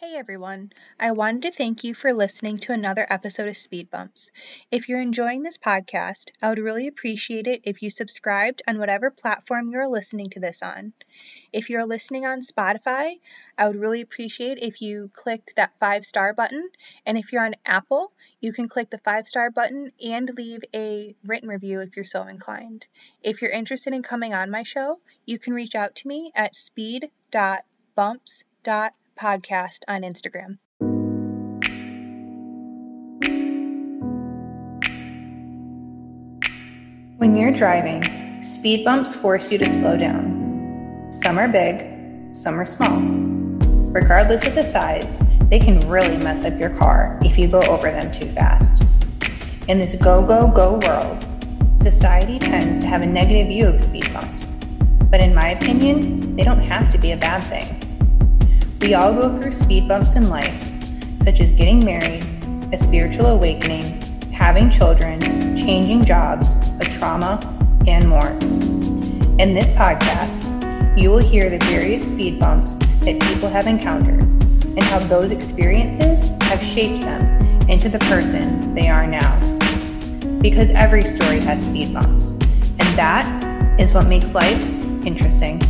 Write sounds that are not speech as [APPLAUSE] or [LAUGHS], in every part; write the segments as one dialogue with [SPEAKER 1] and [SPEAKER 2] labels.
[SPEAKER 1] Hey everyone, I wanted to thank you for listening to another episode of Speed Bumps. If you're enjoying this podcast, I would really appreciate it if you subscribed on whatever platform you're listening to this on. If you're listening on Spotify, I would really appreciate if you clicked that five star button. And if you're on Apple, you can click the five star button and leave a written review if you're so inclined. If you're interested in coming on my show, you can reach out to me at speed.bumps.com podcast on Instagram. When you're driving, speed bumps force you to slow down. Some are big, some are small. Regardless of the size, they can really mess up your car if you go over them too fast. In this go, go, go world, society tends to have a negative view of speed bumps. But in my opinion, they don't have to be a bad thing. We all go through speed bumps in life, such as getting married, a spiritual awakening, having children, changing jobs, a trauma, and more. In this podcast, you will hear the various speed bumps that people have encountered and how those experiences have shaped them into the person they are now. Because every story has speed bumps, and that is what makes life interesting.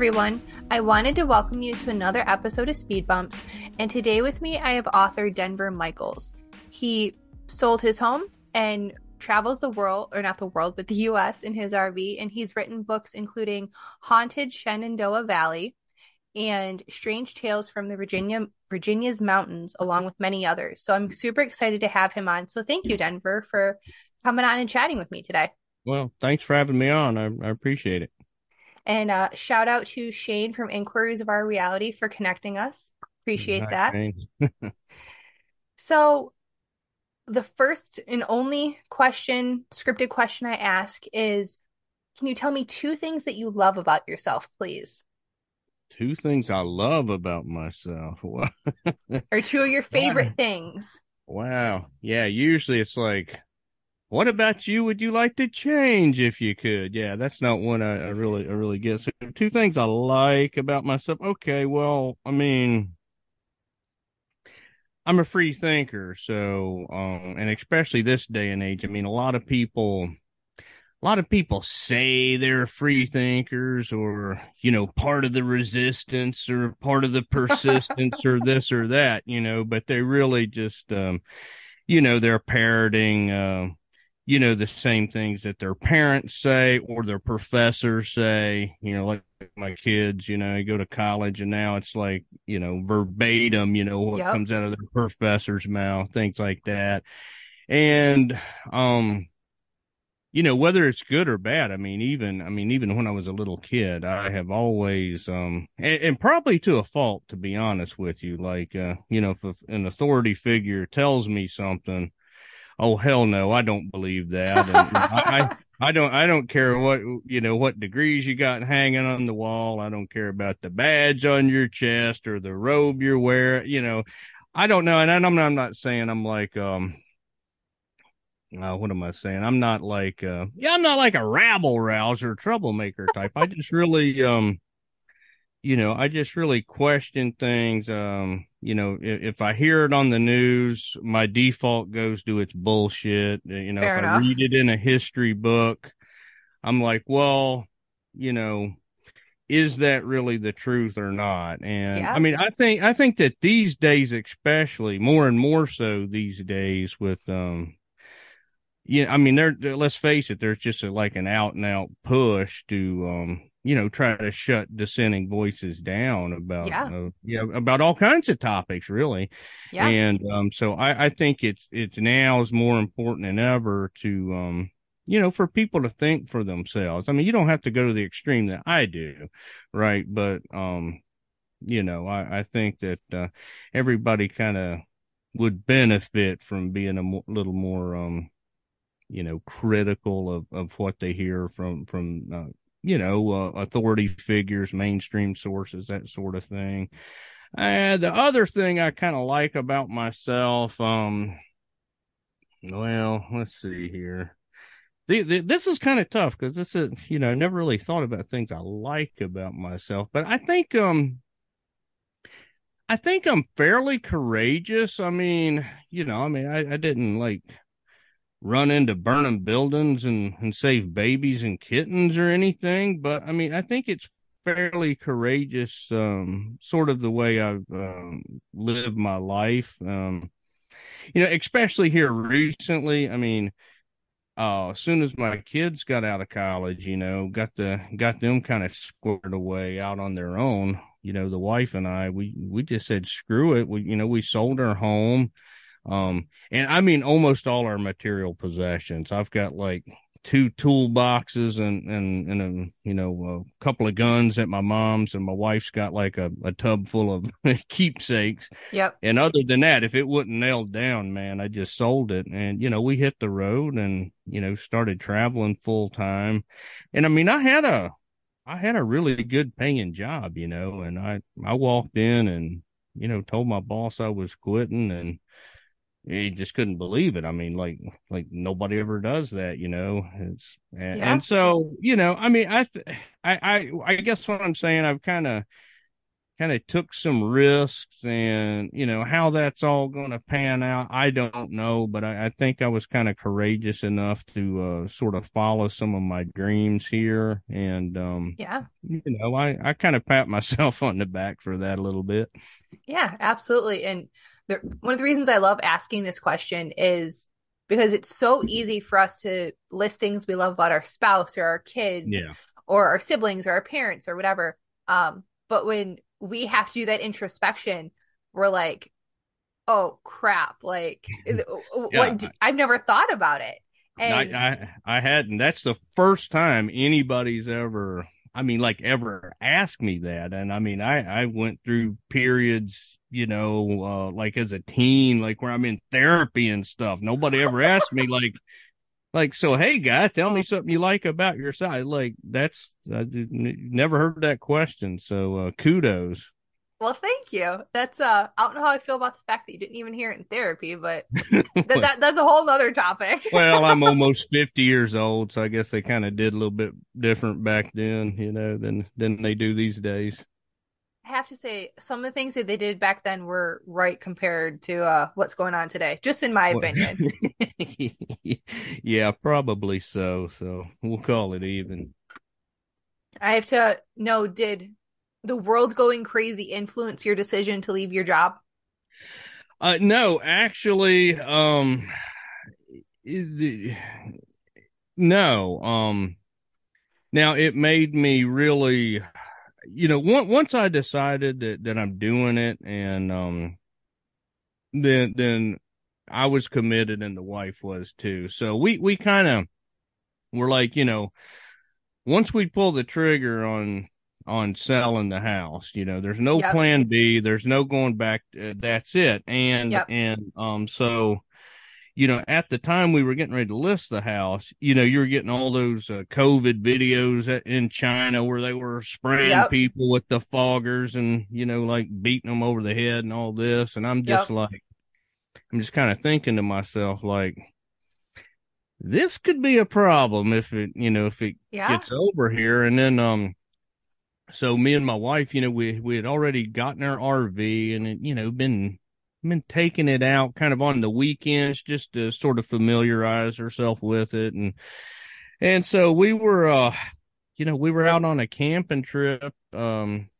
[SPEAKER 1] Everyone. I wanted to welcome you to another episode of Speed Bumps, and today with me I have author Denver Michaels. He sold his home and travels the world, or not the world, but the [LAUGHS] US in his RV, and he's written books including Haunted Shenandoah Valley and Strange Tales from the Virginia Virginia's Mountains, along with many others. So I'm super excited to have him on. So thank you, Denver, for coming on and chatting with me today.
[SPEAKER 2] Well, thanks for having me on. I, I appreciate it.
[SPEAKER 1] And uh, shout out to Shane from Inquiries of Our Reality for connecting us. Appreciate that. [LAUGHS] so, the first and only question, scripted question I ask is Can you tell me two things that you love about yourself, please?
[SPEAKER 2] Two things I love about myself. [LAUGHS]
[SPEAKER 1] or two of your favorite wow. things.
[SPEAKER 2] Wow. Yeah. Usually it's like, what about you would you like to change if you could? Yeah, that's not one I, I really I really get. So two things I like about myself. Okay, well, I mean I'm a free thinker, so um and especially this day and age, I mean a lot of people a lot of people say they're free thinkers or you know part of the resistance or part of the persistence or [LAUGHS] this or that you know but they really just um you know they're parroting uh, you know, the same things that their parents say or their professors say, you know, like my kids, you know, go to college and now it's like, you know, verbatim, you know, what yep. comes out of their professor's mouth, things like that. And, um, you know, whether it's good or bad, I mean, even, I mean, even when I was a little kid, I have always, um, and, and probably to a fault, to be honest with you, like, uh, you know, if an authority figure tells me something, oh hell no, I don't believe that. And, I, [LAUGHS] I don't I don't care what you know what degrees you got hanging on the wall. I don't care about the badge on your chest or the robe you're wearing. You know, I don't know, and I'm not, I'm not saying I'm like um. Uh, what am I saying? I'm not like, uh, yeah, I'm not like a rabble rouser, troublemaker type. I just really, um, you know, I just really question things. Um, you know, if, if, I hear it on the news, my default goes to it's bullshit. Uh, you know, Fair if enough. I read it in a history book, I'm like, well, you know, is that really the truth or not? And yeah. I mean, I think, I think that these days, especially more and more so these days with, um, yeah, I mean, there, let's face it, there's just a, like an out and out push to, um, you know, try to shut dissenting voices down about,
[SPEAKER 3] Yeah.
[SPEAKER 2] uh, yeah, about all kinds of topics, really.
[SPEAKER 3] Yeah.
[SPEAKER 2] And, um, so I, I think it's, it's now is more important than ever to, um, you know, for people to think for themselves. I mean, you don't have to go to the extreme that I do, right? But, um, you know, I, I think that, uh, everybody kind of would benefit from being a mo- little more, um, you know, critical of, of what they hear from, from, uh, you know, uh, authority figures, mainstream sources, that sort of thing. The other thing I kind of like about myself, um, well, let's see here. The, the, this is kind of tough because this is, you know, I never really thought about things I like about myself, but I think, um, I think I'm fairly courageous. I mean, you know, I mean, I, I didn't like run into burning buildings and, and save babies and kittens or anything, but I mean, I think it's fairly courageous, um, sort of the way I've, um, lived my life. Um, you know, especially here recently. I mean, uh, as soon as my kids got out of college, you know, got the, got them kind of squared away out on their own. You know, the wife and I, we, we just said, screw it. We, you know, we sold our home. Um, and I mean, almost all our material possessions. I've got like two toolboxes and, and, and a, you know, a couple of guns at my mom's and my wife's got like a, a tub full of [LAUGHS] keepsakes.
[SPEAKER 3] Yep.
[SPEAKER 2] And other than that, if it wasn't nailed down, man, I just sold it. And, you know, we hit the road and, you know, started traveling full time. And I mean, I had a, I had a really good paying job, you know, and I, I walked in and, you know, told my boss I was quitting and he just couldn't believe it. I mean, like, like nobody ever does that, you know, it's, and,
[SPEAKER 3] Yeah.
[SPEAKER 2] and so, you know, I mean, I, I, I, I guess what I'm saying, I've kind of, kind of took some risks and you know how that's all going to pan out i don't know but i, I think i was kind of courageous enough to uh, sort of follow some of my dreams here and um
[SPEAKER 3] Yeah.
[SPEAKER 2] you know i i kind of pat [LAUGHS] myself on the back for that a little bit
[SPEAKER 3] Yeah, absolutely. And the, one of the reasons I love asking this question is because it's so easy for us to list things we love about our spouse or our kids
[SPEAKER 2] yeah
[SPEAKER 3] or our siblings or our parents or whatever. Um, but when we have to do that introspection, we're like, oh crap, like [LAUGHS] what do, I've never thought about it. And
[SPEAKER 2] I, I I hadn't. That's the first time anybody's ever. I mean, like ever asked me that, and I mean, I I went through periods, you know, uh, like as a teen, like where I'm in therapy and stuff. Nobody ever asked me like, like, so hey, guy, tell me something you like about yourself. Like that's I did- never heard that question. So uh, kudos.
[SPEAKER 3] well, thank you. That's uh I don't know how I feel about the fact that you didn't even hear it in therapy, but [LAUGHS] that, that that's a whole other topic.
[SPEAKER 2] well, I'm [LAUGHS] almost 50 years old, so I guess they kind of did a little bit different back then, you know, than than they do these days.
[SPEAKER 3] I have to say, some of the things that they did back then were right compared to uh, what's going on today, just in my opinion. [LAUGHS]
[SPEAKER 2] yeah, probably so. So we'll call it even.
[SPEAKER 3] I have to know, did the world going crazy influence your decision to leave your job?
[SPEAKER 2] Uh, no, actually, um, the, no, um, now it made me really, you know, once, once I decided that, that I'm doing it and, um, then, then I was committed and the wife was too. So we, we kind of were like, you know, once we pull the trigger on, on selling the house, you know, there's no
[SPEAKER 3] Yep.
[SPEAKER 2] plan B, there's no going back. Uh, that's it. And,
[SPEAKER 3] Yep.
[SPEAKER 2] and, um, so, you know, at the time we were getting ready to list the house, you know, you were getting all those uh, COVID videos in China where they were spraying
[SPEAKER 3] Yep.
[SPEAKER 2] people with the foggers and, you know, like beating them over the head and all this. And I'm just
[SPEAKER 3] Yep.
[SPEAKER 2] like, I'm just kind of thinking to myself, like, this could be a problem if it, you know, if it
[SPEAKER 3] Yeah.
[SPEAKER 2] gets over here. And then, um, so me and my wife, you know, we, we had already gotten our RV and it, you know, been, been taking it out kind of on the weekends just to sort of familiarize herself with it. And, and so we were, uh, you know, we were out on a camping trip, um,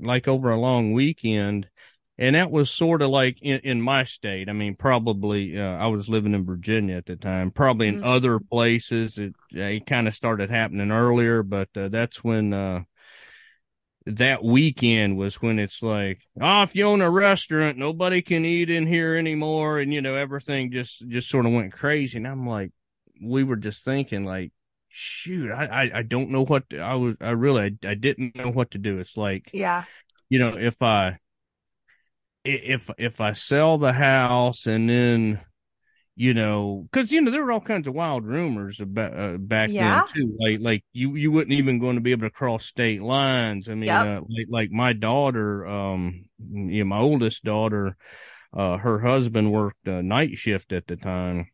[SPEAKER 2] like over a long weekend. and that was sort of like in, in my state. I mean, probably uh, I was living in Virginia at the time. Probably in
[SPEAKER 3] Mhm.
[SPEAKER 2] other places, it it kind of started happening earlier, but uh, that's when uh, that weekend was when it's like, oh, if you own a restaurant, nobody can eat in here anymore, and you know everything just just sort of went crazy. And I'm like, we were just thinking like. Shoot, I, I, I don't know what to, I was. I really I, I didn't know what to do. It's like
[SPEAKER 3] Yeah.
[SPEAKER 2] you know, if I i- if if I sell the house and then you know, because you know there were all kinds of wild rumors about uh, back
[SPEAKER 3] Yeah.
[SPEAKER 2] then too. Like like you you wouldn't even going to be able to cross state lines. I mean,
[SPEAKER 3] Yep.
[SPEAKER 2] uh, like like my daughter, um, you know, my oldest daughter, uh, her husband worked uh, night shift at the time.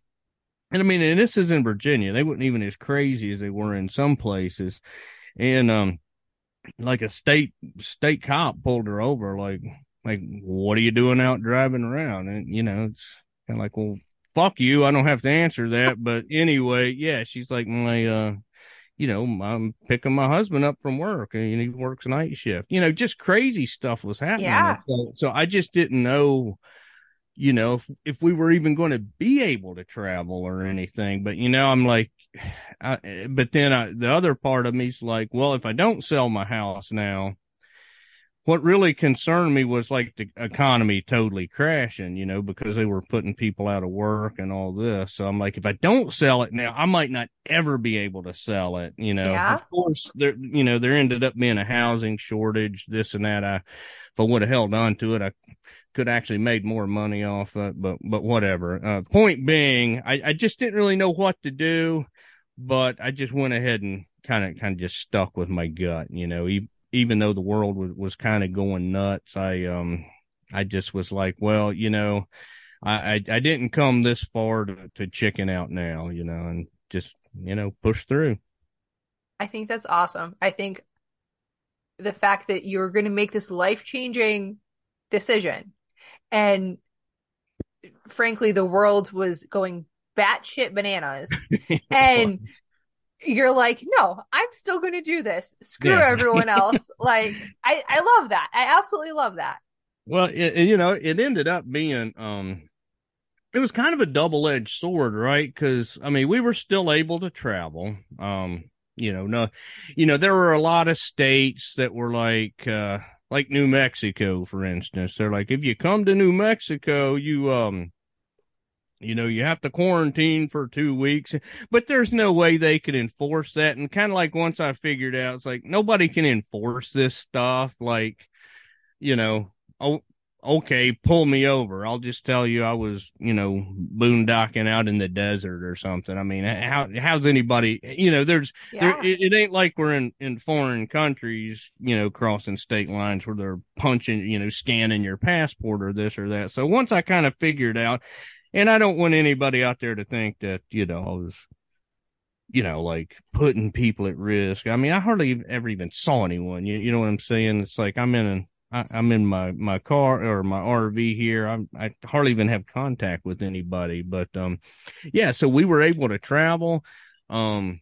[SPEAKER 2] And I mean, and this is in Virginia. They weren't even as crazy as they were in some places. And, um, like a state, state cop pulled her over, like, like, what are you doing out driving around? And, you know, it's kind of like, well, fuck you. I don't have to answer that. But anyway, yeah, she's like, my, uh, you know, I'm picking my husband up from work and he works night shift. You know, just crazy stuff was happening.
[SPEAKER 3] Yeah.
[SPEAKER 2] So, so I just didn't know, you know, if, if we were even going to be able to travel or anything. But, you know, I'm like, [SIGHS] I, but then I, the other part of me's like, well, if I don't sell my house now, what really concerned me was like the economy totally crashing, you know, because they were putting people out of work and all this. So I'm like, if I don't sell it now, I might not ever be able to sell it, you know.
[SPEAKER 3] Yeah.
[SPEAKER 2] Of course, there, you know, there ended up being a housing shortage, this and that. I, if I would have held on to it, I could actually made more money off it, but, but whatever. Uh, point being, I, I just didn't really know what to do, but I just went ahead and kind of, kind of just stuck with my gut, you know, e- even though the world was, was kind of going nuts, I, um, I just was like, well, you know, I, I, I didn't come this far to, to chicken out now, you know, and just, you know, push through.
[SPEAKER 3] I think that's awesome. I think the fact that you're going to make this life-changing decision and frankly the world was going batshit bananas [LAUGHS] and you're like, no, I'm still going to do this. Screw
[SPEAKER 2] Yeah. [LAUGHS]
[SPEAKER 3] everyone else. like, I, I love that. I absolutely love that.
[SPEAKER 2] Well, it, you know, it ended up being, um, it was kind of a double edged sword, right? Cause I mean, we were still able to travel. Um, you know, no, you know, there were a lot of states that were like, uh, like New Mexico, for instance. They're like, if you come to New Mexico, you, um, you know, you have to quarantine for two weeks, but there's no way they could enforce that. And kind of like once I figured out, it's like nobody can enforce this stuff. Like, you know, oh, okay, pull me over. I'll just tell you I was, you know, boondocking out in the desert or something. I mean, how, how's anybody, you know, there's,
[SPEAKER 3] Yeah.
[SPEAKER 2] there, it, it ain't like we're in, in foreign countries, you know, crossing state lines where they're punching, you know, scanning your passport or this or that. So once I kind of figured out, and I don't want anybody out there to think that, you know, I was, you know, like putting people at risk. I mean, I hardly ever even saw anyone. You, you know what I'm saying? It's like I'm in an, I, I'm in my, my car or my RV here. I'm, I hardly even have contact with anybody, but, um, yeah, so we were able to travel. Um,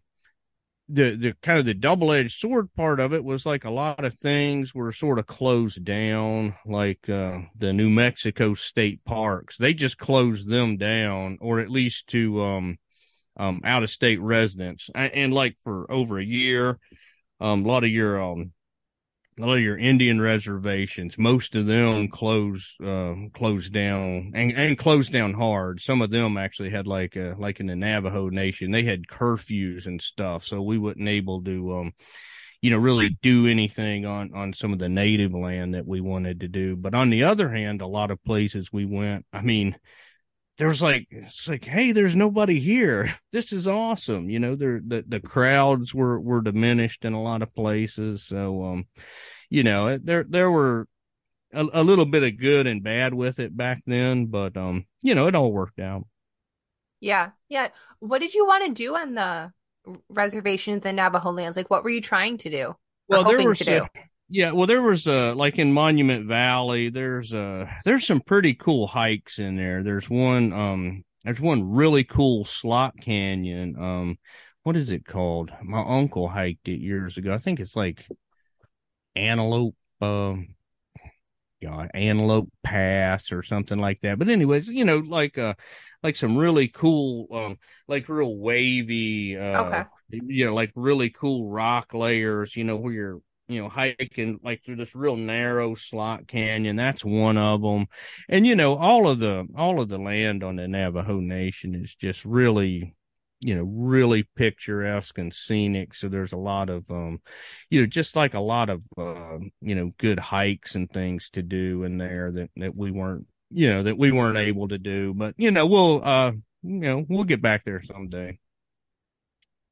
[SPEAKER 2] the, the kind of the double edged sword part of it was like a lot of things were sort of closed down, like, uh, the New Mexico state parks. They just closed them down or at least to, um, um, out of state residents. And, and like for over a year, um, a lot of your, um, a lot of your Indian reservations, most of them closed, uh, closed down and, and closed down hard. Some of them actually had like, uh, like in the Navajo nation, they had curfews and stuff. So we wasn't able to, um, you know, really do anything on, on some of the native land that we wanted to do. But on the other hand, a lot of places we went, I mean, there was like, it's like, Hey, there's nobody here. [LAUGHS] This is awesome. You know, there, the, the crowds were, were diminished in a lot of places. So, um, you know, it- there, there were a, a little bit of good and bad with it back then, but, um, you know, it all worked out.
[SPEAKER 3] Yeah. Yeah. What did you want to do on the reservations in Navajo lands? Like, what were you trying to do?
[SPEAKER 2] Well, there
[SPEAKER 3] hoping
[SPEAKER 2] was
[SPEAKER 3] to do?
[SPEAKER 2] uh, yeah, well, there was uh like in Monument Valley, there's uh there's some pretty cool hikes in there. There's one um there's one really cool slot canyon. Um, what is it called? My uncle hiked it years ago. I think it's like Antelope. Um, God, Antelope Pass or something like that. But anyways, you know, like uh like some really cool um like real wavy uh
[SPEAKER 3] Okay.
[SPEAKER 2] you know, like really cool rock layers, you know, where you're you know, hiking like through this real narrow slot canyon. That's one of them. And, you know, all of the, all of the land on the Navajo Nation is just really, you know, really picturesque and scenic. So there's a lot of, um, you know, just like a lot of, uh, you know, good hikes and things to do in there that, that we weren't, you know, that we weren't able to do. But, you know, we'll, uh, you know, we'll get back there someday.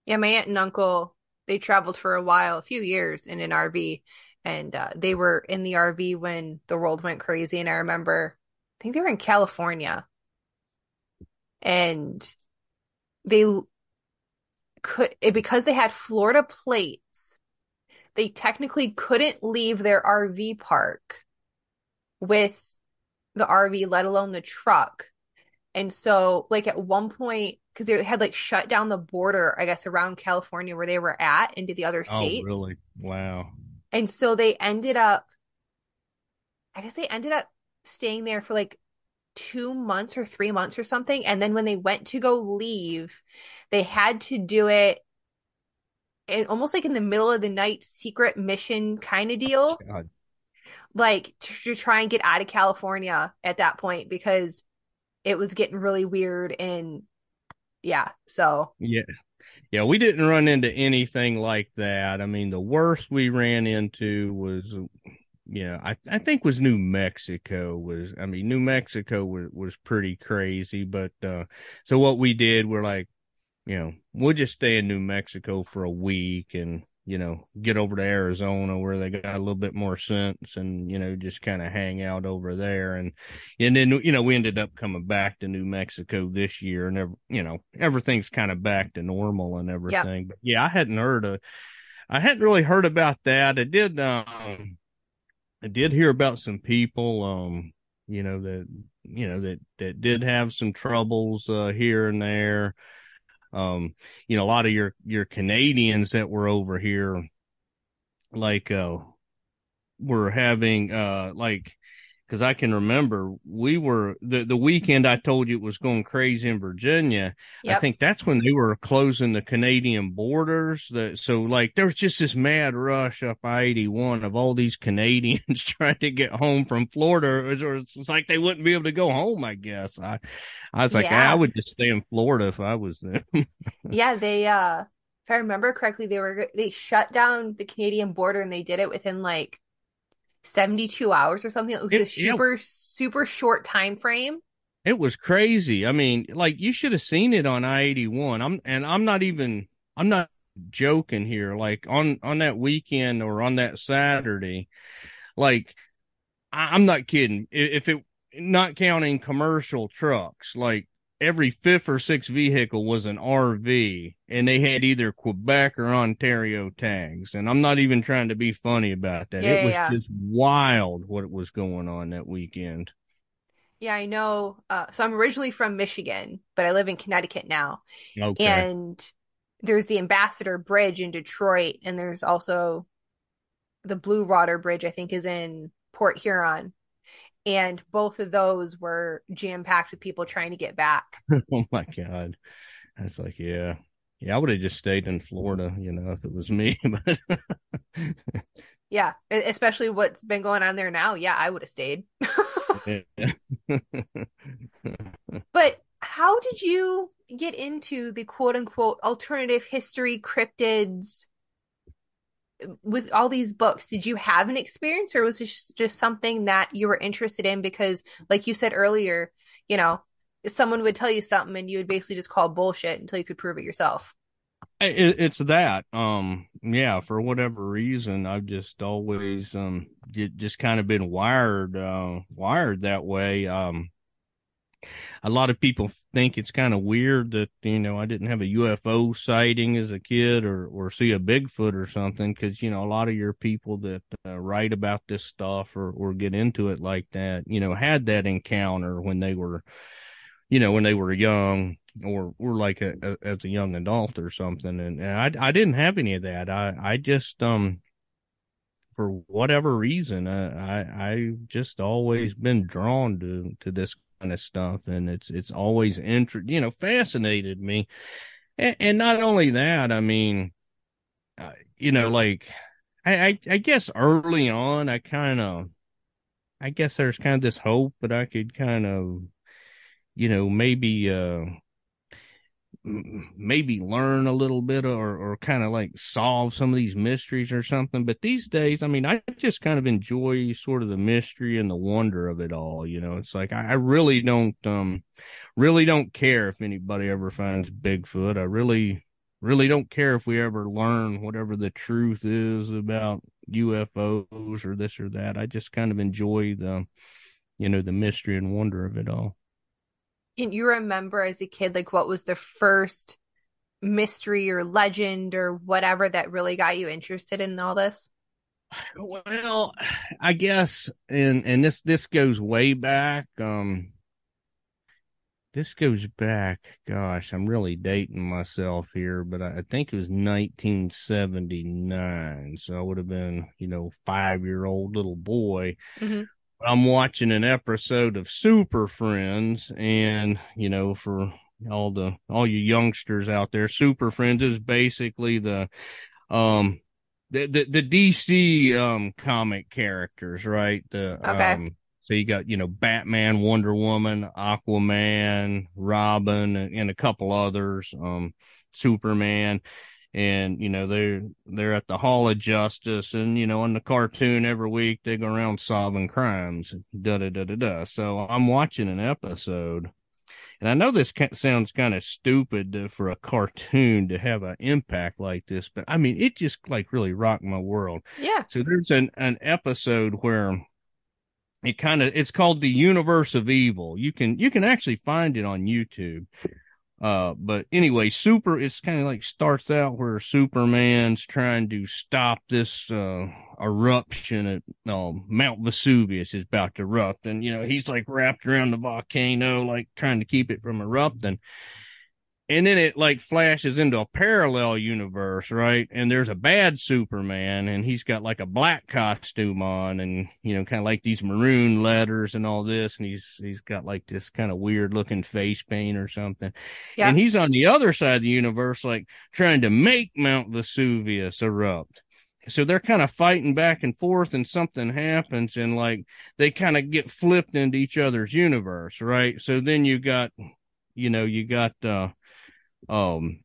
[SPEAKER 3] Yeah, my aunt and uncle, they traveled for a while, a few years in an RV, and uh, they were in the RV when the world went crazy. And I remember, I think they were in California, and they could it, because they had Florida plates, they technically couldn't leave their RV park with the RV, let alone the truck. And so, like at one point, because they had like shut down the border, I guess, around California where they were at into the other oh, states.
[SPEAKER 2] Oh, really? Wow.
[SPEAKER 3] And so they ended up, I guess they ended up staying there for like two months or three months or something. And then when they went to go leave, they had to do it in almost like in the middle of the night secret mission kind of deal.
[SPEAKER 2] God.
[SPEAKER 3] Like to, to try and get out of California at that point because it was getting really weird and yeah, so
[SPEAKER 2] Yeah. Yeah, we didn't run into anything like that. I mean, the worst we ran into was yeah, I I think was New Mexico was I mean, New Mexico was was pretty crazy, but uh so what we did we're like, you know, we'll just stay in New Mexico for a week and you know, get over to Arizona where they got a little bit more sense and, you know, just kind of hang out over there. And, and then, you know, we ended up coming back to New Mexico this year and, every, you know, everything's kind of back to normal and everything. But yeah, I hadn't heard of, I hadn't really heard about that. I did, um, I did hear about some people, um, you know, that, you know, that, that did have some troubles, uh, here and there um you know a lot of your your canadians that were over here like uh were having uh like because I can remember we were the the weekend I told you it was going crazy in Virginia.
[SPEAKER 3] Yep.
[SPEAKER 2] I think that's when they were closing the Canadian borders. That so like there was just this mad rush up I eighty one of all these Canadians [LAUGHS] trying to get home from Florida. It was, it's like they wouldn't be able to go home. I guess I I was like
[SPEAKER 3] Yeah.
[SPEAKER 2] I would just stay in Florida if I was them. [LAUGHS]
[SPEAKER 3] yeah, they uh if I remember correctly, they were they shut down the Canadian border and they did it within like 72 hours or something. It was a
[SPEAKER 2] It- yeah.
[SPEAKER 3] super super short time frame.
[SPEAKER 2] It was crazy. I mean, like you should have seen it on I eighty one. I'm and I'm not even I'm not joking here. Like on on that weekend or on that Saturday, like I, I'm not kidding. If it not counting commercial trucks, like every fifth or sixth vehicle was an RV, and they had either Quebec or Ontario tags. And I'm not even trying to be funny about that.
[SPEAKER 3] Yeah,
[SPEAKER 2] it was
[SPEAKER 3] yeah,
[SPEAKER 2] just wild what was going on that weekend.
[SPEAKER 3] Yeah, I know. Uh, so I'm originally from Michigan, but I live in Connecticut now.
[SPEAKER 2] Okay.
[SPEAKER 3] And there's the Ambassador Bridge in Detroit, and there's also the Blue Water Bridge, I think, is in Port Huron. And both of those were jam packed with people trying to get back. [LAUGHS]
[SPEAKER 2] Oh my God. That's like, yeah. Yeah, I would have just stayed in Florida, you know, if it was me. [LAUGHS] But
[SPEAKER 3] Yeah, especially what's been going on there now. Yeah, I would have stayed. [LAUGHS] But how did you get into the quote unquote alternative history cryptids with all these books? Did you have an experience or was this just something that you were interested in? Because, like you said earlier, you know, someone would tell you something and you would basically just call bullshit until you could prove it yourself.
[SPEAKER 2] It, it's that. Um, yeah, for whatever reason, I've just always, um, just kind of been wired, uh, wired that way. Um, a lot of people think it's kind of weird that, you know, I didn't have a UFO sighting as a kid or, or see a Bigfoot or something. Cause, you know, a lot of your people that uh, write about this stuff or, or get into it like that, you know, had that encounter when they were, you know, when they were young or or like a, a, as a young adult or something. And, and I I didn't have any of that. I I just um for whatever reason, uh, I I just always been drawn to to this kind of stuff, and it's it's always inter you know fascinated me, and, and not only that, I mean, uh, you know, like I, I I guess early on, I kind of, I guess there's kind of this hope that I could kind of, you know, maybe uh maybe learn a little bit or, or kind of like solve some of these mysteries or something. But these days, I mean, I just kind of enjoy sort of the mystery and the wonder of it all. You know, it's like I, I really don't, um, really don't care if anybody ever finds Bigfoot. I really, really don't care if we ever learn whatever the truth is about UFOs or this or that. I just kind of enjoy the, you know, the mystery and wonder of it all.
[SPEAKER 3] Can you remember as a kid, like what was the first mystery or legend or whatever that really got you interested in all this?
[SPEAKER 2] Well, I guess, and and this this goes way back. Um, this goes back. Gosh, I'm really dating myself here, but I, I think it was 1979. So I would have been, you know, five year old little boy. Mm-hmm. I'm watching an episode of Super Friends, and you know, for all the all you youngsters out there, Super Friends is basically the um the the, the DC um comic characters, right? The
[SPEAKER 3] okay.
[SPEAKER 2] Um, so you got you know Batman, Wonder Woman, Aquaman, Robin, and, and a couple others, um, Superman and you know they're they're at the Hall of Justice, and you know in the cartoon every week they go around solving crimes, da da da da da. So I'm watching an episode, and I know this sounds kind of stupid for a cartoon to have an impact like this, but I mean it just like really rocked my world.
[SPEAKER 3] Yeah.
[SPEAKER 2] So there's an an episode where it kind of it's called the universe of evil you can you can actually find it on youtube uh, but anyway, super, it's kind of like starts out where Superman's trying to stop this, uh, eruption at, uh, Mount Vesuvius is about to erupt. And, you know, he's like wrapped around the volcano, like trying to keep it from erupting and then it like flashes into a parallel universe, right? And there's a bad Superman and he's got like a black costume on and, you know, kind of like these maroon letters and all this. And he's, he's got like this kind of weird looking face paint or something. Yeah. And he's on the other side of the universe, like trying to make Mount Vesuvius erupt. So they're kind of fighting back and forth and something happens and like they kind of get flipped into each other's universe, right? So then you got, you know, you got, uh, um,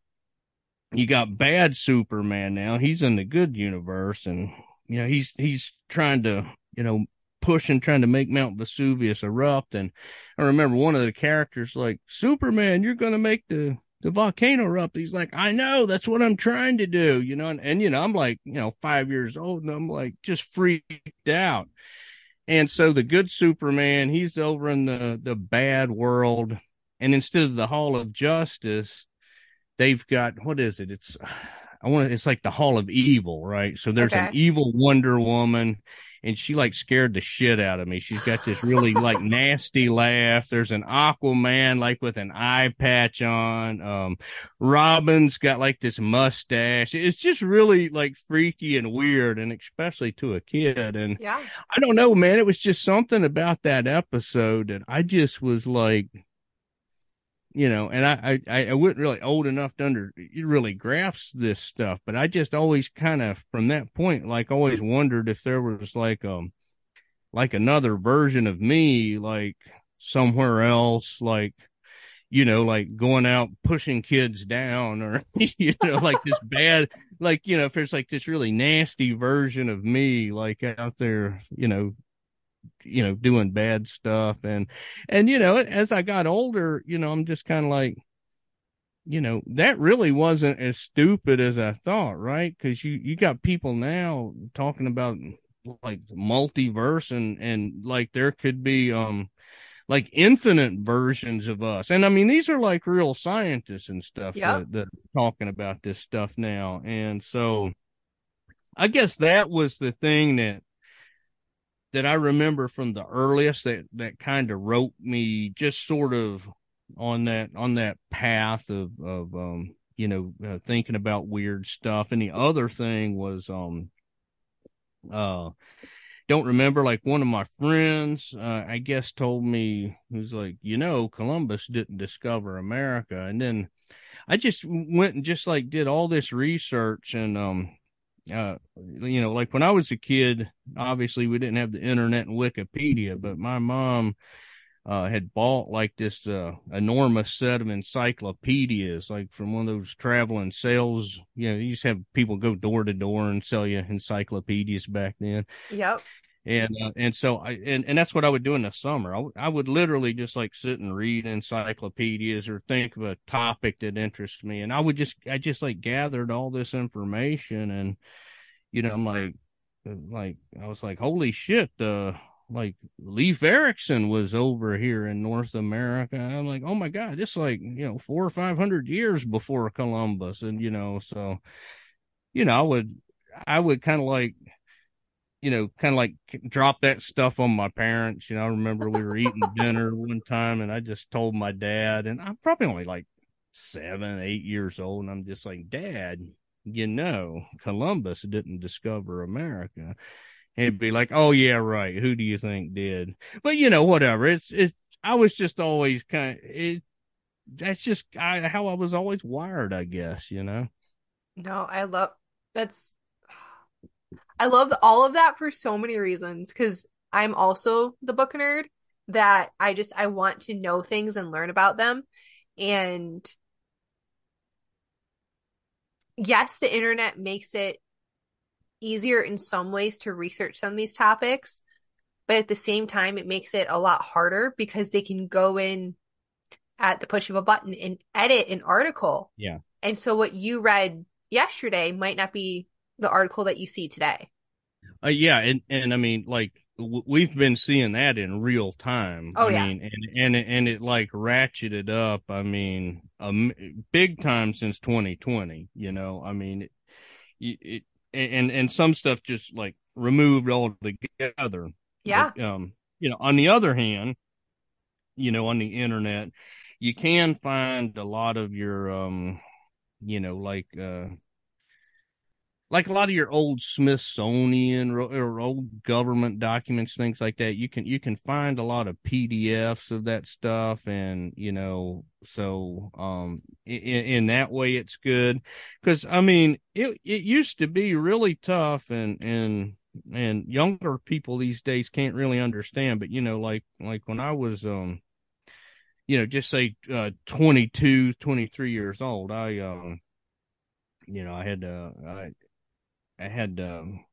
[SPEAKER 2] you got bad Superman now. He's in the good universe, and you know he's he's trying to you know pushing, trying to make Mount Vesuvius erupt. And I remember one of the characters like Superman, you're going to make the the volcano erupt. He's like, I know, that's what I'm trying to do, you know. And, and you know, I'm like, you know, five years old, and I'm like just freaked out. And so the good Superman, he's over in the the bad world, and instead of the Hall of Justice they've got what is it? It's I want it's like the Hall of Evil, right? So there's okay. an evil Wonder Woman, and she like scared the shit out of me. She's got this really like [LAUGHS] nasty laugh. There's an Aquaman like with an eye patch on. Um, Robin's got like this mustache. It's just really like freaky and weird, and especially to a kid. And
[SPEAKER 3] yeah,
[SPEAKER 2] I don't know, man. It was just something about that episode that I just was like you know, and I, I, I wasn't really old enough to under really grasp this stuff, but I just always kind of from that point, like always wondered if there was like, um, like another version of me, like somewhere else, like, you know, like going out pushing kids down or, [LAUGHS] you know, like this [LAUGHS] bad, like, you know, if there's like this really nasty version of me, like out there, you know, you know, doing bad stuff. And, and, you know, as I got older, you know, I'm just kind of like, you know, that really wasn't as stupid as I thought, right? Cause you, you got people now talking about like multiverse and, and like there could be, um, like infinite versions of us. And I mean, these are like real scientists and stuff that, that are talking about this stuff now. And so I guess that was the thing that, that I remember from the earliest that that kind of wrote me just sort of on that on that path of of um you know uh, thinking about weird stuff. And the other thing was um uh don't remember like one of my friends uh, i guess told me was like you know columbus didn't discover america. And then i just went and just like did all this research and um uh you know like when i was a kid obviously we didn't have the internet and wikipedia but my mom uh, had bought like this uh, enormous set of encyclopedias, like from one of those traveling sales. You know, you just have people go door to door and sell you encyclopedias back then.
[SPEAKER 3] Yep.
[SPEAKER 2] And uh, and so I and, and that's what I would do in the summer. I, w- I would literally just like sit and read encyclopedias or think of a topic that interests me, and I would just I just like gathered all this information, and you know I'm like like I was like holy shit, uh like Leif Erikson was over here in North America. I'm like, oh my God, this like, you know, four or five hundred years before Columbus. And, you know, so, you know, I would, I would kind of like, you know, kind of like drop that stuff on my parents. You know, I remember we were eating [LAUGHS] dinner one time and I just told my dad, and I'm probably only like seven, eight years old. And I'm just like, Dad, you know, Columbus didn't discover America he'd be like, "Oh yeah, right. Who do you think did?" But you know, whatever. It's it's. I was just always kind of it. That's just I, how I was always wired, I guess. You know.
[SPEAKER 3] No, I love that's. I love all of that for so many reasons because I'm also the book nerd that I just I want to know things and learn about them and yes the internet makes it easier in some ways to research some of these topics, but at the same time, it makes it a lot harder because they can go in at the push of a button and edit an article.
[SPEAKER 2] Yeah.
[SPEAKER 3] And so what you read yesterday might not be the article that you see today.
[SPEAKER 2] Uh, yeah, and and I mean, like w- we've been seeing that in real time.
[SPEAKER 3] Oh
[SPEAKER 2] I
[SPEAKER 3] yeah.
[SPEAKER 2] mean, and and it, and it like ratcheted up. I mean, um, big time since 2020. You know, I mean, it, it and and some stuff just like removed altogether.
[SPEAKER 3] Yeah.
[SPEAKER 2] But, um, you know, on the other hand, you know, on the internet, you can find a lot of your um, you know, like uh like a lot of your old Smithsonian or, old government documents, things like that. You can you can find a lot of PDFs of that stuff, and you know, so um, in, in that way, it's good. Because I mean, it it used to be really tough, and and and younger people these days can't really understand. But you know, like like when I was um, you know, just say uh, 22, 23 years old, I um you know, I had to, I, I had um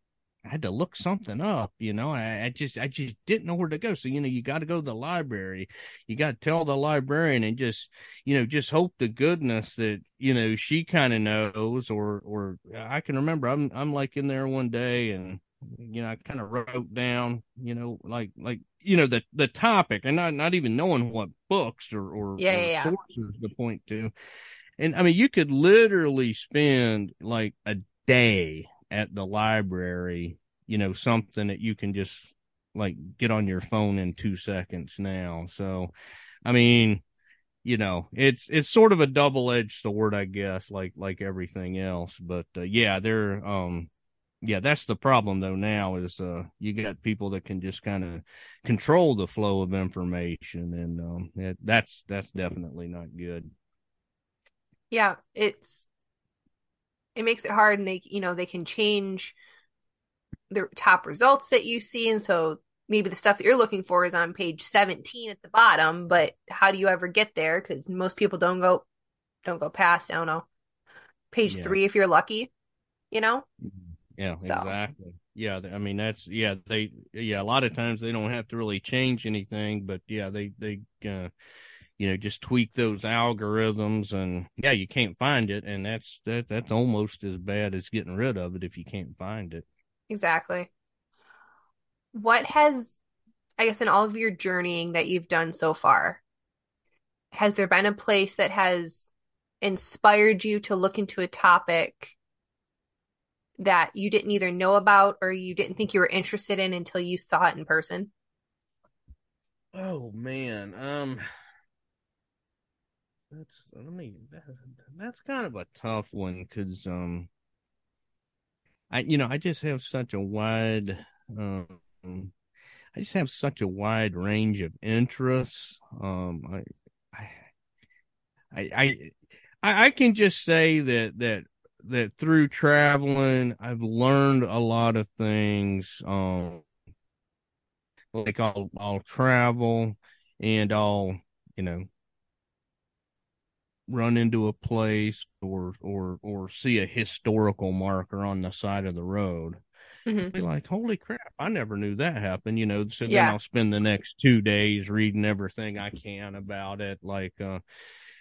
[SPEAKER 2] I had to look something up, you know. I, I just I just didn't know where to go. So, you know, you got to go to the library. You got to tell the librarian and just, you know, just hope to goodness that, you know, she kind of knows or or I can remember I'm I'm like in there one day and you know, I kind of wrote down, you know, like like you know the the topic and not not even knowing what books or or,
[SPEAKER 3] Yeah,
[SPEAKER 2] or
[SPEAKER 3] yeah, yeah.
[SPEAKER 2] sources to point to. And I mean, you could literally spend like a day at the library, you know, something that you can just like get on your phone in two seconds now. So, I mean, you know, it's it's sort of a double edged sword, I guess, like like everything else. But uh, yeah, they're um, yeah, that's the problem though. Now is uh, you got people that can just kind of control the flow of information, and um, that, that's that's definitely not good.
[SPEAKER 3] Yeah, it's it makes it hard and they you know they can change the top results that you see and so maybe the stuff that you're looking for is on page 17 at the bottom but how do you ever get there because most people don't go don't go past i don't know page
[SPEAKER 2] Yeah.
[SPEAKER 3] three if you're lucky you know
[SPEAKER 2] Yeah,
[SPEAKER 3] So.
[SPEAKER 2] exactly. Yeah, I mean that's yeah they yeah a lot of times they don't have to really change anything, but yeah they they uh, you know just tweak those algorithms and yeah you can't find it and that's that that's almost as bad as getting rid of it if you can't find it.
[SPEAKER 3] exactly what has i guess in all of your journeying that you've done so far has there been a place that has inspired you to look into a topic that you didn't either know about or you didn't think you were interested in until you saw it in person?
[SPEAKER 2] Oh man, um, that's I mean that, that's kind of a tough one because um, I you know I just have such a wide um, I just have such a wide range of interests. Um, I, I, I, I, I can just say that that that through traveling, I've learned a lot of things. Um, like I'll I'll travel and I'll you know run into a place or or or see a historical marker on the side of the road mm-hmm. be like holy crap i never knew that happened you know so yeah. then i'll spend the next two days reading everything i can about it like uh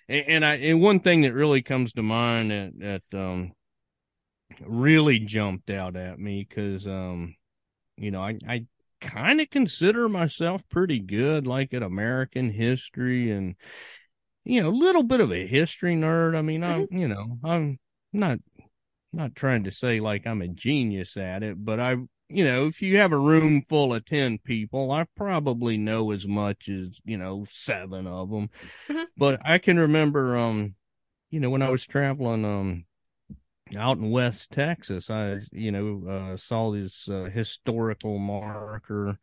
[SPEAKER 2] and, and i and one thing that really comes to mind that that um really jumped out at me because um you know i i kind of consider myself pretty good like at american history and you know, a little bit of a history nerd. I mean, I'm, mm-hmm. you know, I'm not not trying to say like I'm a genius at it, but I, you know, if you have a room full of 10 people, I probably know as much as, you know, seven of them. Mm-hmm. But I can remember, um, you know, when I was traveling, um, out in West Texas, I, you know, uh, saw this, uh, historical marker,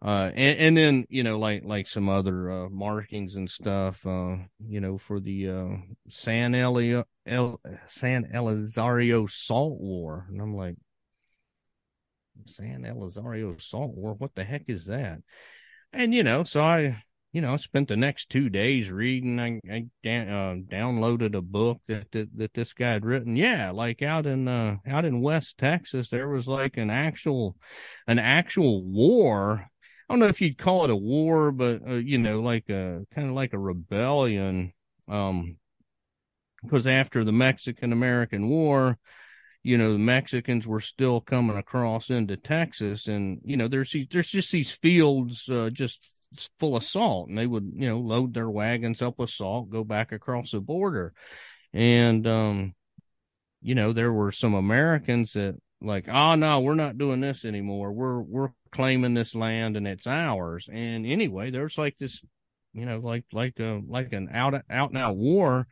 [SPEAKER 2] uh, and, and then you know like like some other uh, markings and stuff uh, you know for the uh, San Elio El, San Elizario Salt War. And I'm like San Elizario Salt War? What the heck is that? And you know so I you know I spent the next two days reading. I, I uh, downloaded a book that, that that this guy had written. Yeah like out in uh, out in West Texas there was like an actual an actual war I don't know if you'd call it a war, but uh, you know, like a kind of like a rebellion. Um, because after the Mexican American War, you know, the Mexicans were still coming across into Texas, and you know, there's there's just these fields uh, just full of salt, and they would you know load their wagons up with salt, go back across the border, and um, you know, there were some Americans that like, oh no, we're not doing this anymore. We're we're claiming this land and it's ours. And anyway, there's like this, you know, like like a like an out out and out war,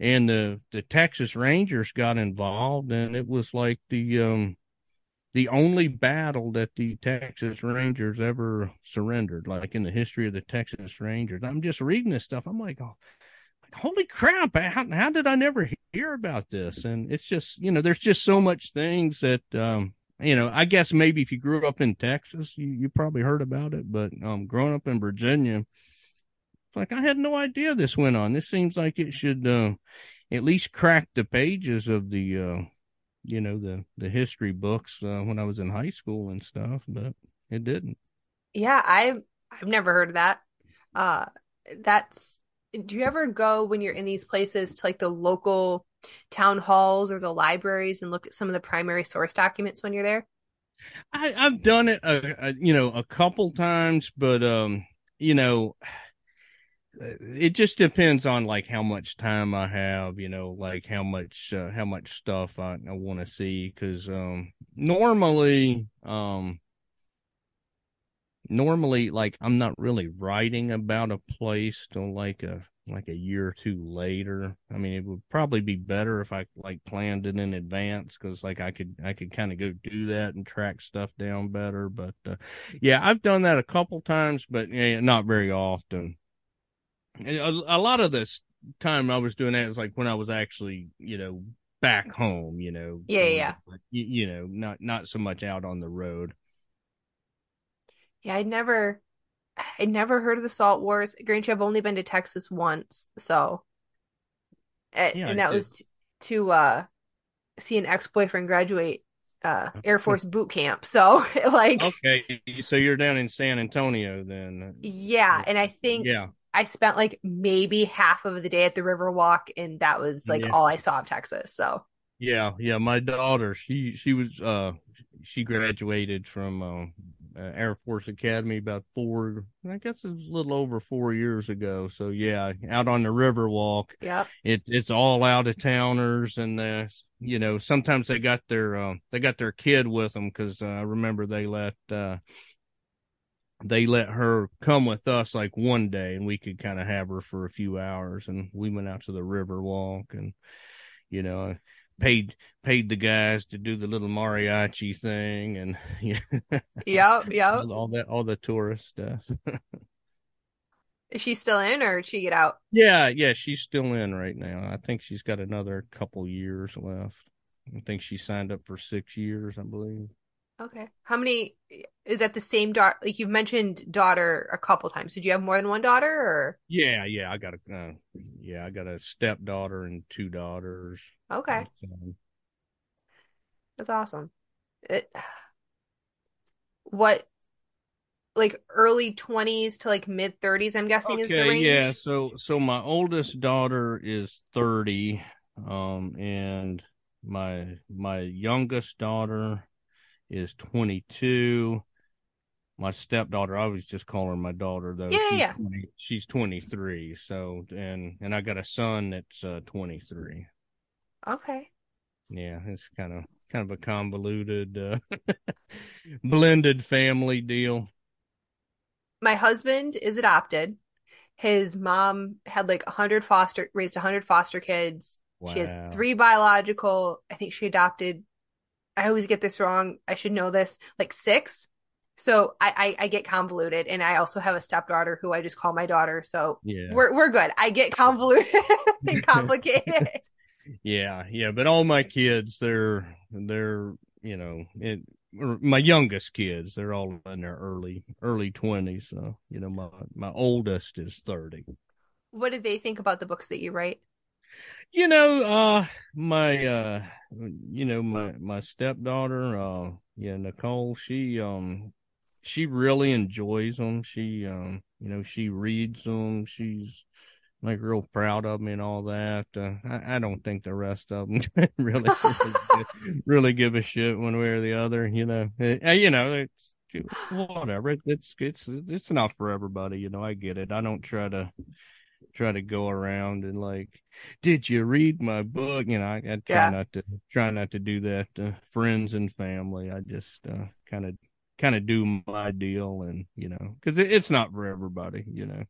[SPEAKER 2] and the the Texas Rangers got involved, and it was like the um the only battle that the Texas Rangers ever surrendered, like in the history of the Texas Rangers. I'm just reading this stuff. I'm like, oh, holy crap! How how did I never hear about this? And it's just you know, there's just so much things that um you know, I guess maybe if you grew up in Texas, you, you probably heard about it, but um, growing up in Virginia, it's like I had no idea this went on. This seems like it should uh, at least crack the pages of the, uh, you know, the the history books uh, when I was in high school and stuff, but it didn't.
[SPEAKER 3] Yeah, I've I've never heard of that. Uh, that's. Do you ever go when you're in these places to like the local town halls or the libraries and look at some of the primary source documents when you're there?
[SPEAKER 2] I, have done it, a, a, you know, a couple times, but um, you know, it just depends on like how much time I have, you know, like how much uh, how much stuff I, I want to see. Because um, normally, um, normally, like I'm not really writing about a place till like a like a year or two later. I mean, it would probably be better if I like planned it in advance because like I could I could kind of go do that and track stuff down better. But uh, yeah, I've done that a couple times, but yeah, not very often. A, a lot of this time I was doing that is like when I was actually you know back home. You know.
[SPEAKER 3] Yeah, yeah.
[SPEAKER 2] you, you know, not not so much out on the road.
[SPEAKER 3] Yeah, I never I never heard of the Salt Wars. Granted, I've only been to Texas once, so eh, yeah, and that was t- to uh, see an ex boyfriend graduate uh, Air Force boot camp. So [LAUGHS] like,
[SPEAKER 2] okay, so you're down in San Antonio then?
[SPEAKER 3] Yeah, and I think yeah. I spent like maybe half of the day at the Riverwalk, and that was like yeah. all I saw of Texas. So
[SPEAKER 2] yeah, yeah, my daughter, she she was uh she graduated from uh, uh, Air Force Academy about four, I guess it was a little over four years ago. So yeah, out on the river walk.
[SPEAKER 3] Yeah.
[SPEAKER 2] It it's all out of towners, and uh, you know sometimes they got their uh, they got their kid with them because uh, I remember they let uh, they let her come with us like one day, and we could kind of have her for a few hours, and we went out to the river walk and you know paid paid the guys to do the little mariachi thing and [LAUGHS] yeah,
[SPEAKER 3] Yep, yep.
[SPEAKER 2] all, all that all the tourist stuff.
[SPEAKER 3] Is she still in or did she get out?
[SPEAKER 2] yeah, yeah, she's still in right now. I think she's got another couple years left. I think she signed up for six years, I believe.
[SPEAKER 3] Okay. How many is that the same daughter? Like you've mentioned daughter a couple times. Did you have more than one daughter or?
[SPEAKER 2] Yeah, yeah, I got a uh, yeah, I got a stepdaughter and two daughters.
[SPEAKER 3] Okay. That's awesome. It, what, like early 20s to like mid 30s, I'm guessing is the
[SPEAKER 2] Okay,
[SPEAKER 3] range?
[SPEAKER 2] yeah. So so my oldest daughter is 30 um and my my youngest daughter is 22. My stepdaughter, I always just call her my daughter though.
[SPEAKER 3] Yeah,
[SPEAKER 2] she's
[SPEAKER 3] yeah.
[SPEAKER 2] 20, she's 23. So and and I got a son that's uh 23.
[SPEAKER 3] Okay.
[SPEAKER 2] Yeah, it's kind of kind of a convoluted uh [LAUGHS] blended family deal.
[SPEAKER 3] My husband is adopted. His mom had like a hundred foster, raised a hundred foster kids. She has three biological. I think she adopted. I always get this wrong. I should know this. Like six. So I, I I get convoluted, and I also have a stepdaughter who I just call my daughter. So
[SPEAKER 2] Yeah.
[SPEAKER 3] we're we're good. I get convoluted [LAUGHS] and [LAUGHS] complicated.
[SPEAKER 2] Yeah, yeah, but all my kids, they're they're you know, it, er, my youngest kids, they're all in their early early twenties. So you know, my my oldest is thirty.
[SPEAKER 3] what did they think about the books that you write?
[SPEAKER 2] You know, uh, my uh, you know, my my stepdaughter, uh, yeah, Nicole, she um, she really enjoys them. She um, you know, she reads them. She's like real proud of me and all that. Uh, I, I don't think the rest of them [LAUGHS] really, really, give a shit one way or the other. You know, Uh, you know, it's whatever. It, it's it's it's not for everybody. You know, I get it. I don't try to try to go around and like, did you read my book? You know, I, I try
[SPEAKER 3] Yeah.
[SPEAKER 2] not to try not to do that to friends and family. I just uh, kind of kind of do my deal and you know because it, it's not for everybody. You know.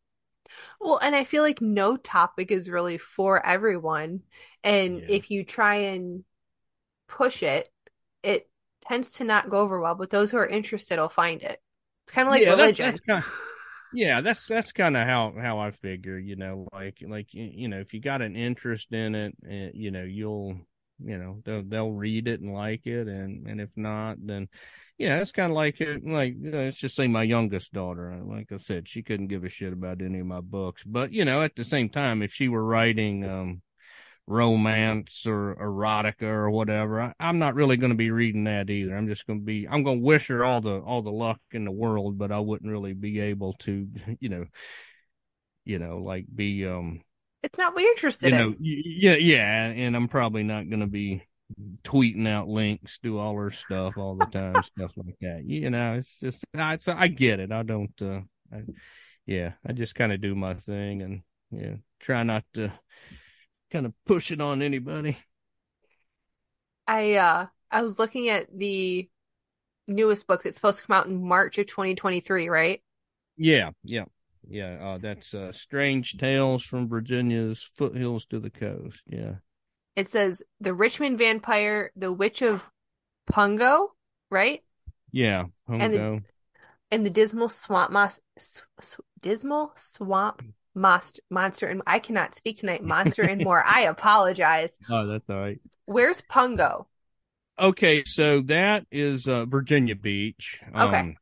[SPEAKER 3] Well, and I feel like no topic is really for everyone. And
[SPEAKER 2] Yeah.
[SPEAKER 3] if you try and push it, it tends to not go over well, but those who are interested will find it. It's kind of like
[SPEAKER 2] Yeah, that's-
[SPEAKER 3] religion.
[SPEAKER 2] that's kinda- yeah that's that's kind of how how i figure you know like like you know if you got an interest in it uh, you know you'll you know they'll they'll read it and like it and and if not then yeah it's kind of like it like you know, let's just say my youngest daughter like i said she couldn't give a shit about any of my books but you know at the same time if she were writing um romance or erotica or whatever. I, i'm not really going to be reading that either. I'm just going to be i'm going to wish her all the all the luck in the world but i wouldn't really be able to [LAUGHS] you know you know like be um
[SPEAKER 3] It's not what you're interested
[SPEAKER 2] you
[SPEAKER 3] in.
[SPEAKER 2] know yeah yeah and i'm probably not going to be tweeting out links do all her stuff all the time [LAUGHS] stuff like that. You know it's just I, i get it. I don't uh I, yeah i just kind of do my thing and yeah try not to kind of push it on anybody
[SPEAKER 3] I uh I was looking at the newest book that's supposed to come out in March of 2023, right?
[SPEAKER 2] Yeah, yeah, yeah. Uh, that's uh, Strange Tales from Virginia's Foothills to the Coast. Yeah,
[SPEAKER 3] It says The Richmond Vampire, The Witch of Pungo, right?
[SPEAKER 2] yeah.
[SPEAKER 3] And the- And the Dismal Swamp Mos s- s- Dismal Swamp Most Monster and I cannot speak tonight. [LAUGHS] Monster and more. I apologize.
[SPEAKER 2] oh, that's all right.
[SPEAKER 3] Where's Pungo?
[SPEAKER 2] Okay, so that is uh, Virginia Beach.
[SPEAKER 3] Okay.
[SPEAKER 2] Um,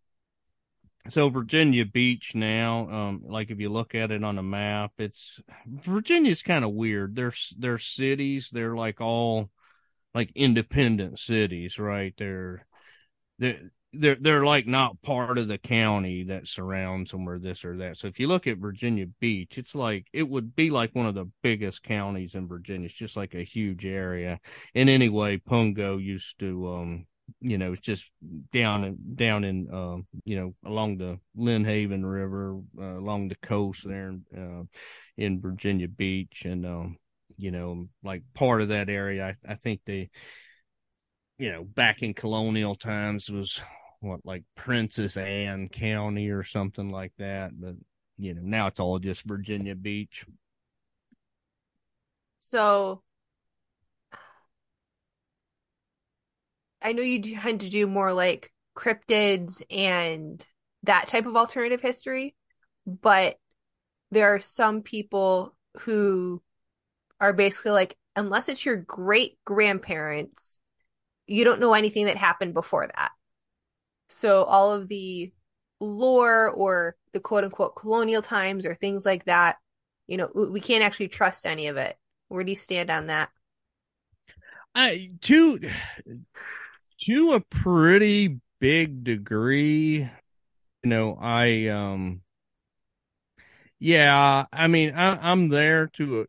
[SPEAKER 2] so Virginia Beach now, um, like if you look at it on a map, it's Virginia's kind of weird. There's their cities, they're like all like independent cities, right? They're they're they're they're like not part of the county that surrounds them or this or that. So if you look at Virginia Beach, it's like it would be like one of the biggest counties in Virginia. It's just like a huge area. And anyway, Pungo used to um you know, it's just down and down in um, you know, along the Lynnhaven River, uh, along the coast there in, uh, in Virginia Beach and um you know, like part of that area I, I think they you know, back in colonial times was what like Princess Anne County or something like that, but you know, now it's all just Virginia Beach.
[SPEAKER 3] So I know you tend to do more like cryptids and that type of alternative history, but there are some people who are basically like, unless it's your great grandparents, you don't know anything that happened before that. So all of the lore or the quote unquote colonial times or things like that, you know, we can't actually trust any of it. Where do you stand on that?
[SPEAKER 2] I to to a pretty big degree, you know, I um yeah, I mean, I, I'm there to a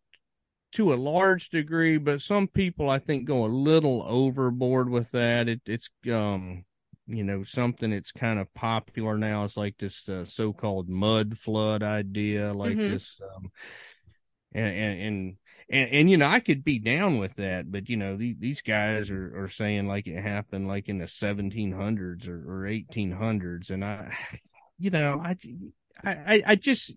[SPEAKER 2] to a large degree, but some people I think go a little overboard with that. It, it's um you know something that's kind of popular now is like this uh, so-called mud flood idea like mm-hmm. this um and, and, and and and you know I could be down with that, but you know these these guys are are saying like it happened like in the 1700s or, or 1800s, and I, [SIGHS] you know I I I just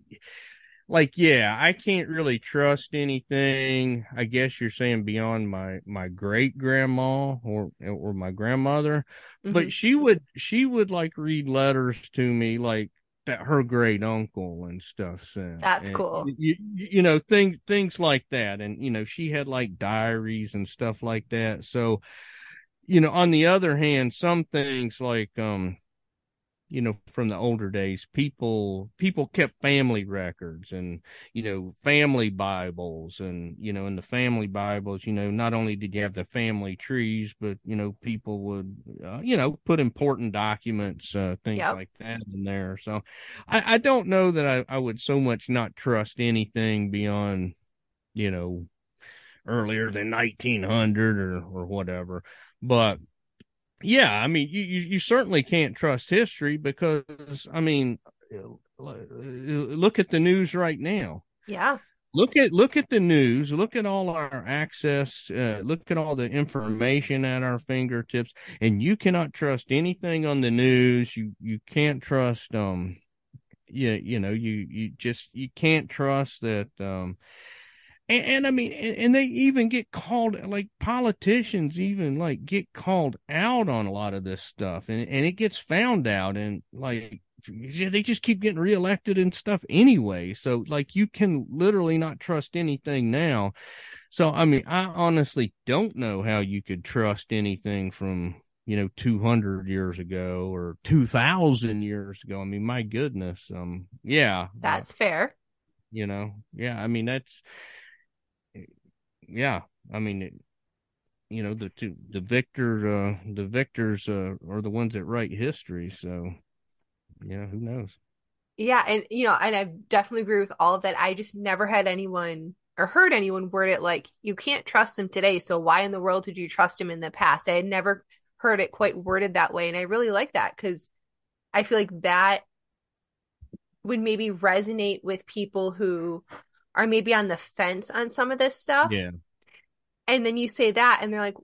[SPEAKER 2] like yeah I can't really trust anything. I guess you're saying beyond my my great grandma or or my grandmother, mm-hmm. but she would she would like read letters to me like that her great uncle and stuff said.
[SPEAKER 3] That's
[SPEAKER 2] and,
[SPEAKER 3] cool.
[SPEAKER 2] You, you know things things like that, and you know she had like diaries and stuff like that. So, you know, on the other hand, some things like um you know from the older days people people kept family records and you know family bibles and you know in the family bibles you know not only did you have the family trees but you know people would uh, you know put important documents uh, things yep. like that in there so i i don't know that I, I would so much not trust anything beyond you know earlier than 1900 or or whatever but yeah, I mean, you, you, you certainly can't trust history because, I mean, look at the news right now.
[SPEAKER 3] Yeah.
[SPEAKER 2] Look at look at the news. Look at all our access. Uh, look at all the information at our fingertips, and you cannot trust anything on the news. You you can't trust um, you you know you you just you can't trust that um and, and I mean, and, and, they even get called like politicians even like get called out on a lot of this stuff, and and it gets found out, and like they just keep getting reelected and stuff anyway. So like you can literally not trust anything now. So I mean, I honestly don't know how you could trust anything from you know 200 years ago or 2000 years ago. I mean, my goodness. Um, yeah,
[SPEAKER 3] that's fair.
[SPEAKER 2] You know, yeah. I mean, that's yeah, I mean, you know, the two, the victor, uh, the victors, uh, are the ones that write history. So, yeah, who knows?
[SPEAKER 3] Yeah. And, you know, and I definitely agree with all of that. I just never had anyone or heard anyone word it like, you can't trust him today. So why in the world did you trust him in the past? I had never heard it quite worded that way. And I really like that because I feel like that would maybe resonate with people who are maybe on the fence on some of this stuff.
[SPEAKER 2] Yeah.
[SPEAKER 3] And then you say that and they're like,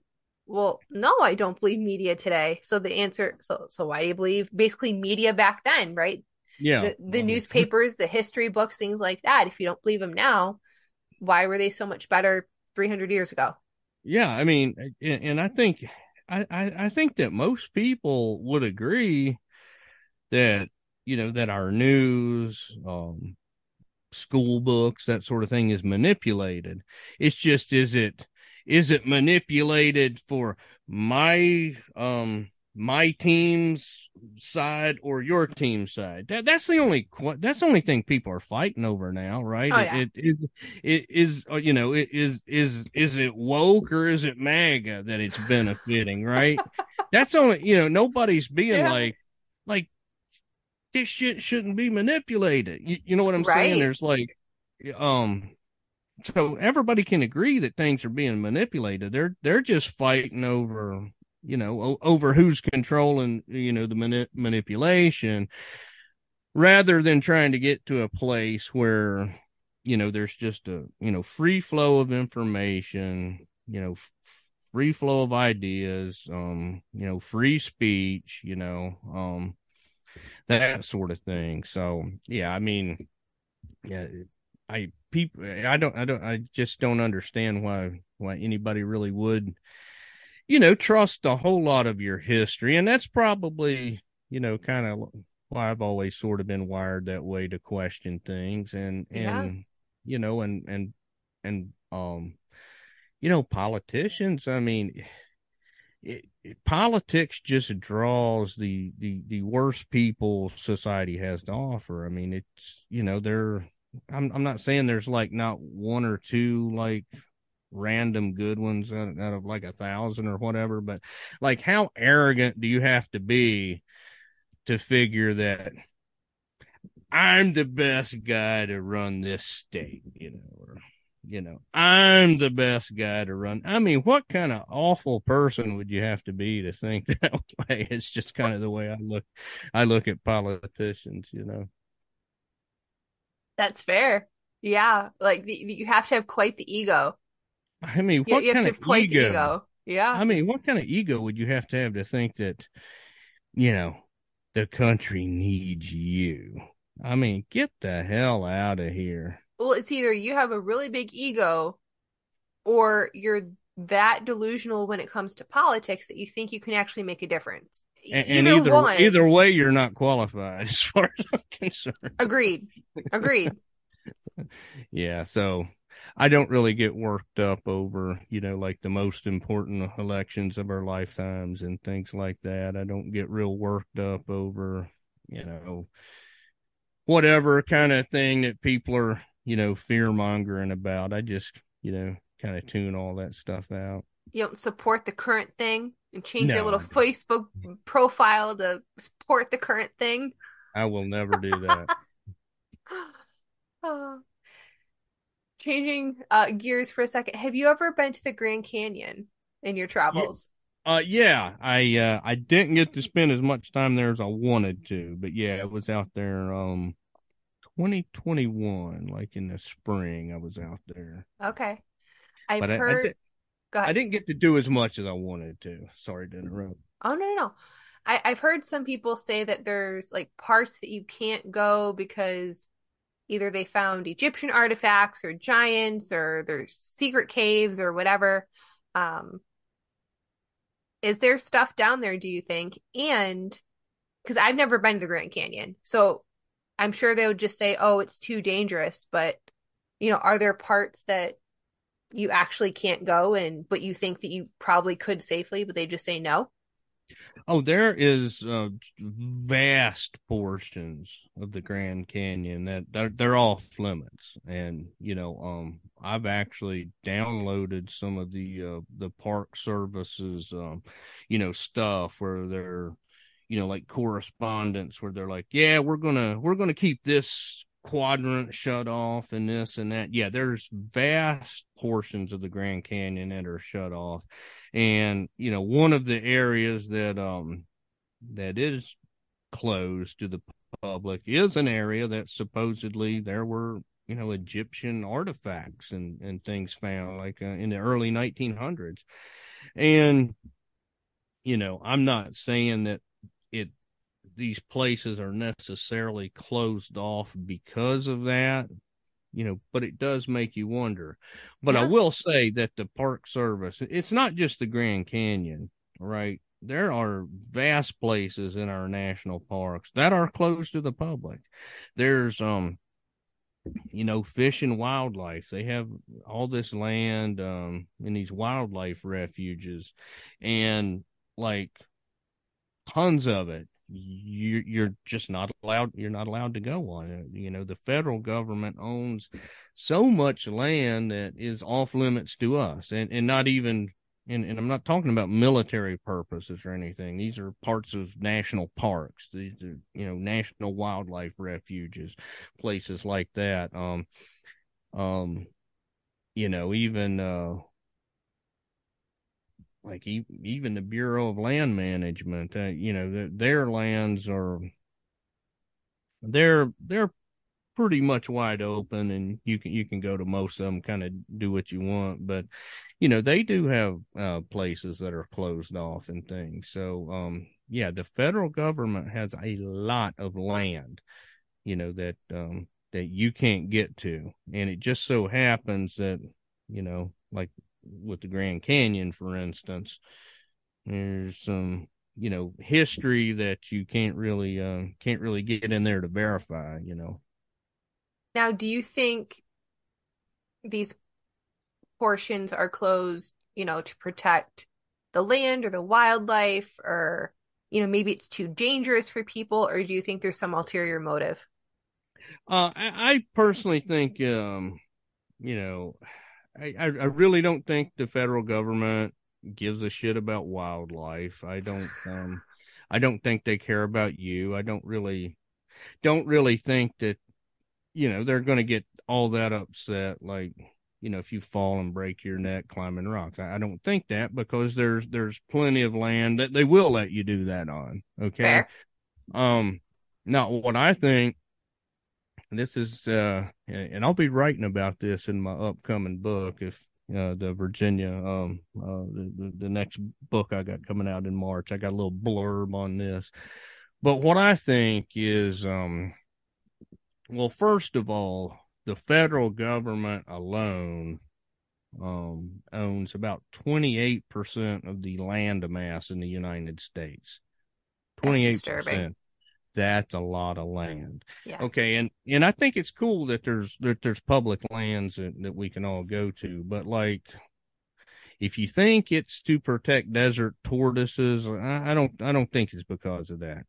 [SPEAKER 3] well, no, I don't believe media today. So the answer, so, so why do you believe basically media back then, right?
[SPEAKER 2] Yeah.
[SPEAKER 3] The, the newspapers, [LAUGHS] the history books, things like that. If you don't believe them now, why were they so much better 300 years ago?
[SPEAKER 2] Yeah. I mean, and I think, I, I think that most people would agree that, you know, that our news, um, school books, that sort of thing is manipulated. It's just, is it, is it manipulated for my, um, my team's side or your team's side. That that's the only that's the only thing people are fighting over now, right?
[SPEAKER 3] Oh, yeah.
[SPEAKER 2] It, it, it is uh, you know it is is is it woke or is it MAGA that it's benefiting, right? [LAUGHS] that's only you know nobody's being yeah. like like this shit shouldn't be manipulated. You, you know what I'm right. saying? There's like, um, so everybody can agree that things are being manipulated. They're they're just fighting over, you know, o- over who's controlling, you know, the mani- manipulation, rather than trying to get to a place where, you know, there's just a you know free flow of information, you know, f- free flow of ideas, um, you know, free speech, you know, um that sort of thing. So yeah, I mean, yeah, I people, I don't, I don't, I just don't understand why why anybody really would you know, trust a whole lot of your history. And that's probably, you know, kind of why I've always sort of been wired that way to question things and, and, yeah. you know, and, and, and, um, you know, politicians, I mean, it, it, politics just draws the, the, the worst people society has to offer. I mean, it's, you know, they're, I'm, I'm not saying there's like not one or two like random good ones out, out of like a thousand or whatever, but like how arrogant do you have to be to figure that I'm the best guy to run this state, you know, or you know, I'm the best guy to run. I mean, what kind of awful person would you have to be to think [LAUGHS] that way? It's just kind of the way I look I look at politicians, you know.
[SPEAKER 3] That's fair. Yeah, like the, you have to have quite the ego.
[SPEAKER 2] I mean, what you, you kind of ego? ego?
[SPEAKER 3] Yeah.
[SPEAKER 2] I mean, what kind of ego would you have to have to think that, you know, the country needs you? I mean, get the hell out of here.
[SPEAKER 3] Well, it's either you have a really big ego or you're that delusional when it comes to politics that you think you can actually make a difference.
[SPEAKER 2] And, and either, either, one, either way, you're not qualified [LAUGHS] as far as I'm concerned.
[SPEAKER 3] Agreed. Agreed. [LAUGHS]
[SPEAKER 2] yeah. So I don't really get worked up over, you know, like the most important elections of our lifetimes and things like that. I don't get real worked up over, you know, whatever kind of thing that people are, you know, fear mongering about. I just, you know, kind of tune all that stuff out.
[SPEAKER 3] You don't support the current thing and change no, your little Facebook profile to support the current thing.
[SPEAKER 2] I will never do that.
[SPEAKER 3] oh. [LAUGHS] Changing uh, gears for a second, have you ever been to the Grand Canyon in your travels?
[SPEAKER 2] Uh, yeah, I uh, I didn't get to spend as much time there as I wanted to, but yeah, it was out there. Um, 2021, like in the spring, I was out there.
[SPEAKER 3] Okay, I've but heard. I, I, did,
[SPEAKER 2] Go ahead. I didn't get to do as much as I wanted to. Sorry to interrupt.
[SPEAKER 3] Oh no, no, no. I, I've heard some people say that there's like parts that you can't go because either they found Egyptian artifacts or giants or there's secret caves or whatever. Um, is there stuff down there, do you think? And because I've never been to the Grand Canyon, so I'm sure they would just say, oh, it's too dangerous. But, you know, are there parts that you actually can't go and, but you think that you probably could safely, but they just say no?
[SPEAKER 2] Oh, there is uh, vast portions of the Grand Canyon that they're, they're off limits, and you know, um, I've actually downloaded some of the uh, the Park Services, um, you know, stuff where they're, you know, like correspondence where they're like, yeah, we're gonna we're gonna keep this quadrant shut off and this and that. Yeah, there's vast portions of the Grand Canyon that are shut off and, you know, one of the areas that, um, that is closed to the public is an area that supposedly there were, you know, Egyptian artifacts and, and things found like uh, in the early 1900s. And, you know, I'm not saying that it, these places are necessarily closed off because of that you know, but it does make you wonder. But yeah. I will say that the Park Service, it's not just the Grand Canyon, right? There are vast places in our national parks that are closed to the public. There's, um, you know, fish and wildlife. They have all this land, um, in these wildlife refuges and like tons of it you you're just not allowed you're not allowed to go on it you know the federal government owns so much land that is off limits to us and and not even and, and I'm not talking about military purposes or anything. These are parts of national parks. These are, you know, national wildlife refuges, places like that. Um, um, you know, even, uh, like even the Bureau of Land Management, uh, you know, their lands are they're they're pretty much wide open, and you can you can go to most of them, kind of do what you want. But you know, they do have uh, places that are closed off and things. So, um, yeah, the federal government has a lot of land, you know, that um, that you can't get to, and it just so happens that you know, like with the Grand Canyon, for instance, There's some, you know, history that you can't really uh, can't really get in there to verify. You know.
[SPEAKER 3] Now, do you think these portions are closed, you know, to protect the land or the wildlife, or you know, maybe it's too dangerous for people, or do you think there's some ulterior motive?
[SPEAKER 2] Uh, I, I personally think, um, you know, I, I really don't think the federal government gives a shit about wildlife. I don't, [SIGHS] um, I don't think they care about you. I don't really, don't really think that, you know, they're going to get all that upset. Like, you know, if you fall and break your neck climbing rocks, I, I don't think that because there's, there's plenty of land that they will let you do that on. Okay. Fair. Um, now what I think this is uh and I'll be writing about this in my upcoming book if uh the Virginia um uh the, the next book I got coming out in March. I got a little blurb on this. But what I think is um well first of all the federal government alone um owns about 28% of the land mass in the United States. 28% that's a lot of land. Yeah. Okay, and and I think it's cool that there's that there's public lands that, that we can all go to, but like if you think it's to protect desert tortoises, I, I don't I don't think it's because of that.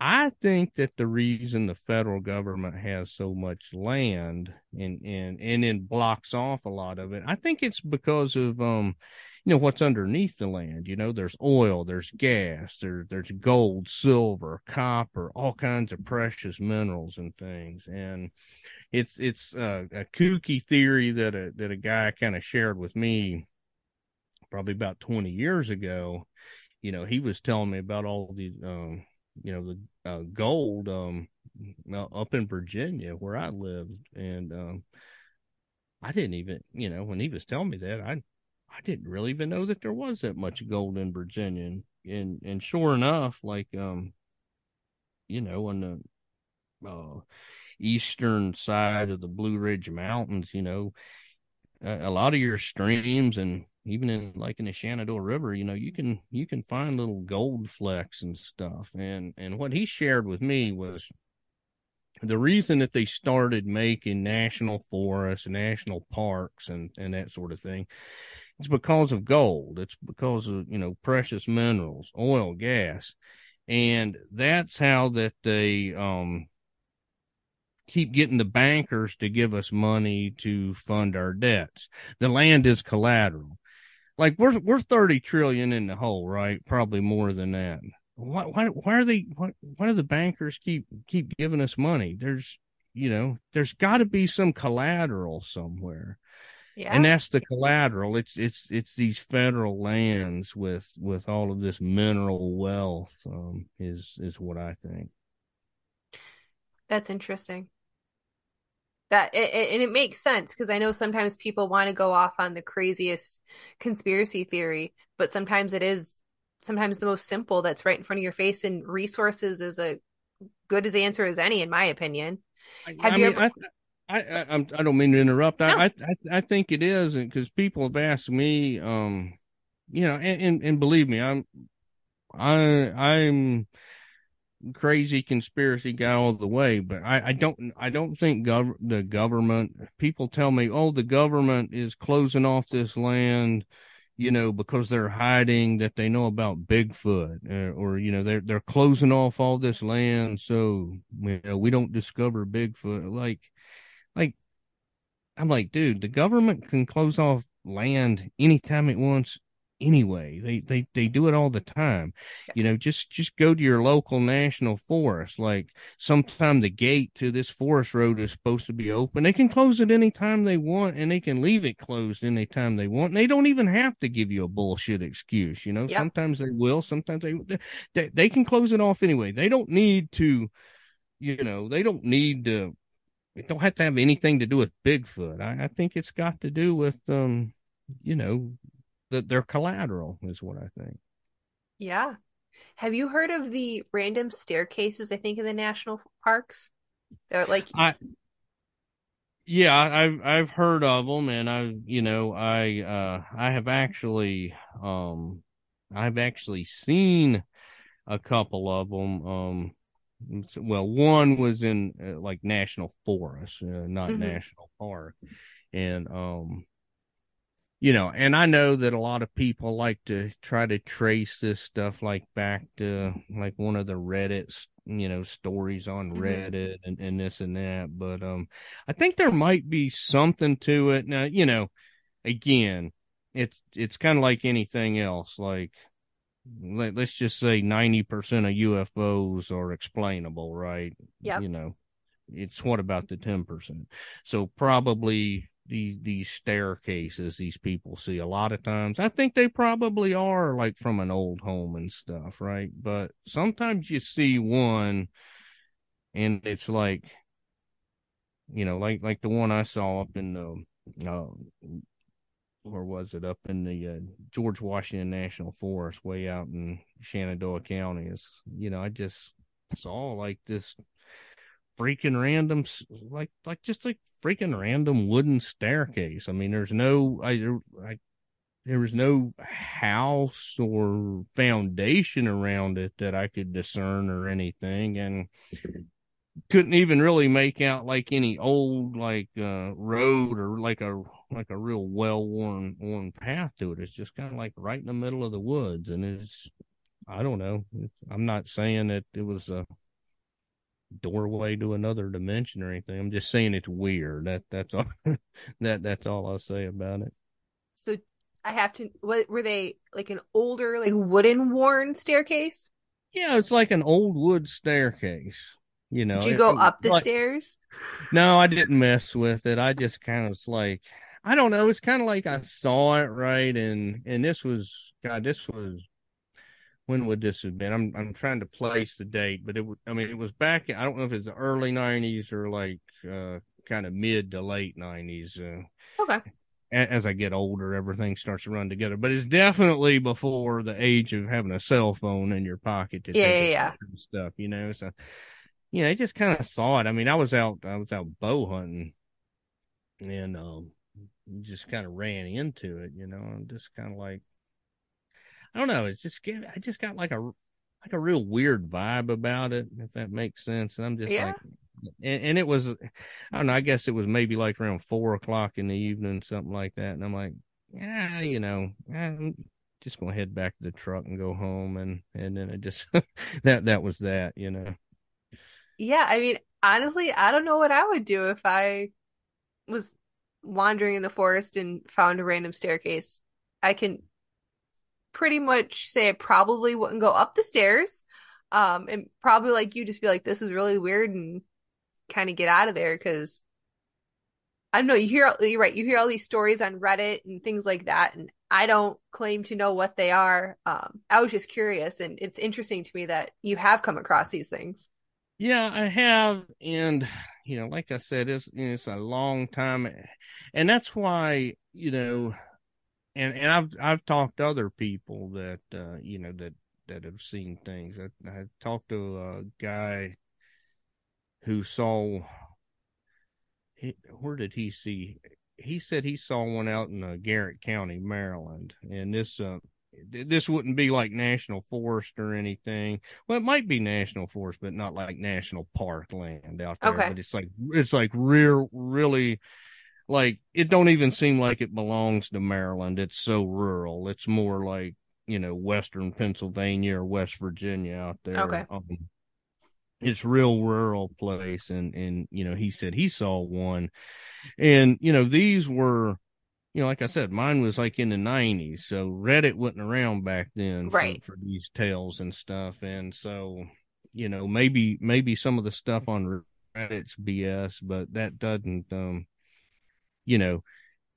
[SPEAKER 2] I think that the reason the federal government has so much land and and and then blocks off a lot of it, I think it's because of um you know what's underneath the land you know there's oil there's gas there there's gold silver copper all kinds of precious minerals and things. And it's it's uh, a kooky theory that a that a guy kind of shared with me probably about 20 years ago. You know he was telling me about all these um you know the uh, gold um up in Virginia where I lived and um I didn't even you know when he was telling me that I I didn't really even know that there was that much gold in Virginia. And and, and sure enough, like um, you know, on the uh, eastern side of the Blue Ridge Mountains, you know, a, a lot of your streams and even in like in the Shenandoah River, you know, you can you can find little gold flecks and stuff. And and what he shared with me was the reason that they started making national forests, national parks, and and that sort of thing it's because of gold. It's because of, you know, precious minerals, oil, gas. And that's how that they, um, keep getting the bankers to give us money to fund our debts. The land is collateral. Like we're, we're 30 trillion in the hole, right? Probably more than that. Why, why, why are they, why, why do the bankers keep, keep giving us money? There's, you know, there's got to be some collateral somewhere. Yeah. And that's the collateral. It's it's it's these federal lands with with all of this mineral wealth um, is is what I think.
[SPEAKER 3] That's interesting. That it, and it makes sense because I know sometimes people want to go off on the craziest conspiracy theory, but sometimes it is sometimes the most simple that's right in front of your face and resources is a good as answer as any in my opinion.
[SPEAKER 2] Have I you mean, ever I, I, I I don't mean to interrupt. No. I, I I think it is because people have asked me, um, you know, and, and, and believe me, I'm I I'm crazy conspiracy guy all the way, but I, I don't I don't think gov- the government. People tell me, oh, the government is closing off this land, you know, because they're hiding that they know about Bigfoot, uh, or you know, they're they're closing off all this land so you know, we don't discover Bigfoot. Like like, I'm like, dude, the government can close off land anytime it wants anyway. They they they do it all the time. You know, just just go to your local national forest. Like sometime the gate to this forest road is supposed to be open. They can close it anytime they want and they can leave it closed anytime they want. And they don't even have to give you a bullshit excuse, you know. Yep. Sometimes they will, sometimes they, they they can close it off anyway. They don't need to you know, they don't need to it don't have to have anything to do with Bigfoot. I, I think it's got to do with um, you know, that their collateral is what I think.
[SPEAKER 3] Yeah. Have you heard of the random staircases? I think in the national parks, they're like
[SPEAKER 2] I. Yeah, I've I've heard of them, and I, you know, I uh I have actually um I've actually seen a couple of them. Um, well, one was in uh, like national forest, uh, not mm-hmm. national park, and um, you know, and I know that a lot of people like to try to trace this stuff like back to like one of the Reddit, you know, stories on mm-hmm. Reddit and, and this and that. But um, I think there might be something to it. Now, you know, again, it's it's kind of like anything else. Like let, us just say 90% of UFOs are explainable, right?
[SPEAKER 3] Yeah.
[SPEAKER 2] You know, it's what about the 10%? So probably these these staircases these people see a lot of times. I think they probably are like from an old home and stuff right? But sometimes you see one and it's like you know like like the one i saw up in the uh or was it? Up in the uh, george washington national forest way out in shenandoah county is you know i just saw like this freaking random like like just like freaking random wooden staircase. I mean, there's no I, I there was no house or foundation around it that I could discern or anything, and couldn't even really make out like any old like uh road or like a like a real well worn worn path to it. It's just kind of like right in the middle of the woods, and it's I don't know. I'm not saying that it was a doorway to another dimension or anything. I'm just saying it's weird. That that's all. [LAUGHS] that that's all I'll say about it.
[SPEAKER 3] So I have to. What were they like? An older, like wooden worn staircase?
[SPEAKER 2] Yeah, it's like an old wood staircase. You know,
[SPEAKER 3] did you go it, up the like, stairs?
[SPEAKER 2] No, I didn't mess with it. I just kind of like I don't know. It's kind of like I saw it right, and and this was God. This was when would this have been? I'm I'm trying to place the date, but it I mean it was back. I don't know if it's the early '90s or like uh, kind of mid to late '90s.
[SPEAKER 3] Uh, okay.
[SPEAKER 2] As I get older, everything starts to run together, but it's definitely before the age of having a cell phone in your pocket to
[SPEAKER 3] yeah, take yeah, yeah.
[SPEAKER 2] stuff, you know. So, you know, I just kind of saw it. I mean, I was out, I was out bow hunting, and um, just kind of ran into it, you know. I'm just kind of like, I don't know. It's just I just got like a like a real weird vibe about it, if that makes sense. And I'm just yeah. like, and, and, it was, I don't know. I guess it was maybe like around four o'clock in the evening, something like that. And I'm like, yeah, you know, I'm just gonna head back to the truck and go home, and and then it just [LAUGHS] that that was that, you know.
[SPEAKER 3] Yeah, I mean, honestly, I don't know what I would do if I was wandering in the forest and found a random staircase. I can pretty much say I probably wouldn't go up the stairs. Um, and probably like you just be like, this is really weird and kind of get out of there because I don't know. You hear, you're right. You hear all these stories on Reddit and things like that. And I don't claim to know what they are. Um, I was just curious and it's interesting to me that you have come across these things.
[SPEAKER 2] Yeah, I have. And, you know, like I said, it's, it's a long time. And that's why, you know, and and I've I've talked to other people that uh, you know that that have seen things. I, I talked to a guy who saw. He, where did he see? He said he saw one out in uh, Garrett County, Maryland, and this uh, this wouldn't be like national forest or anything. Well, it might be national forest, but not like national park land out there.
[SPEAKER 3] Okay.
[SPEAKER 2] But it's like it's like real, really like it don't even seem like it belongs to Maryland. It's so rural. It's more like you know western Pennsylvania or West Virginia out there.
[SPEAKER 3] Okay. Um,
[SPEAKER 2] it's real rural place, and and you know he said he saw one, and you know these were. You know, like I said, mine was like in the '90s, so Reddit wasn't around back then
[SPEAKER 3] right.
[SPEAKER 2] for, for these tales and stuff. And so, you know, maybe maybe some of the stuff on Reddit's BS, but that doesn't um you know,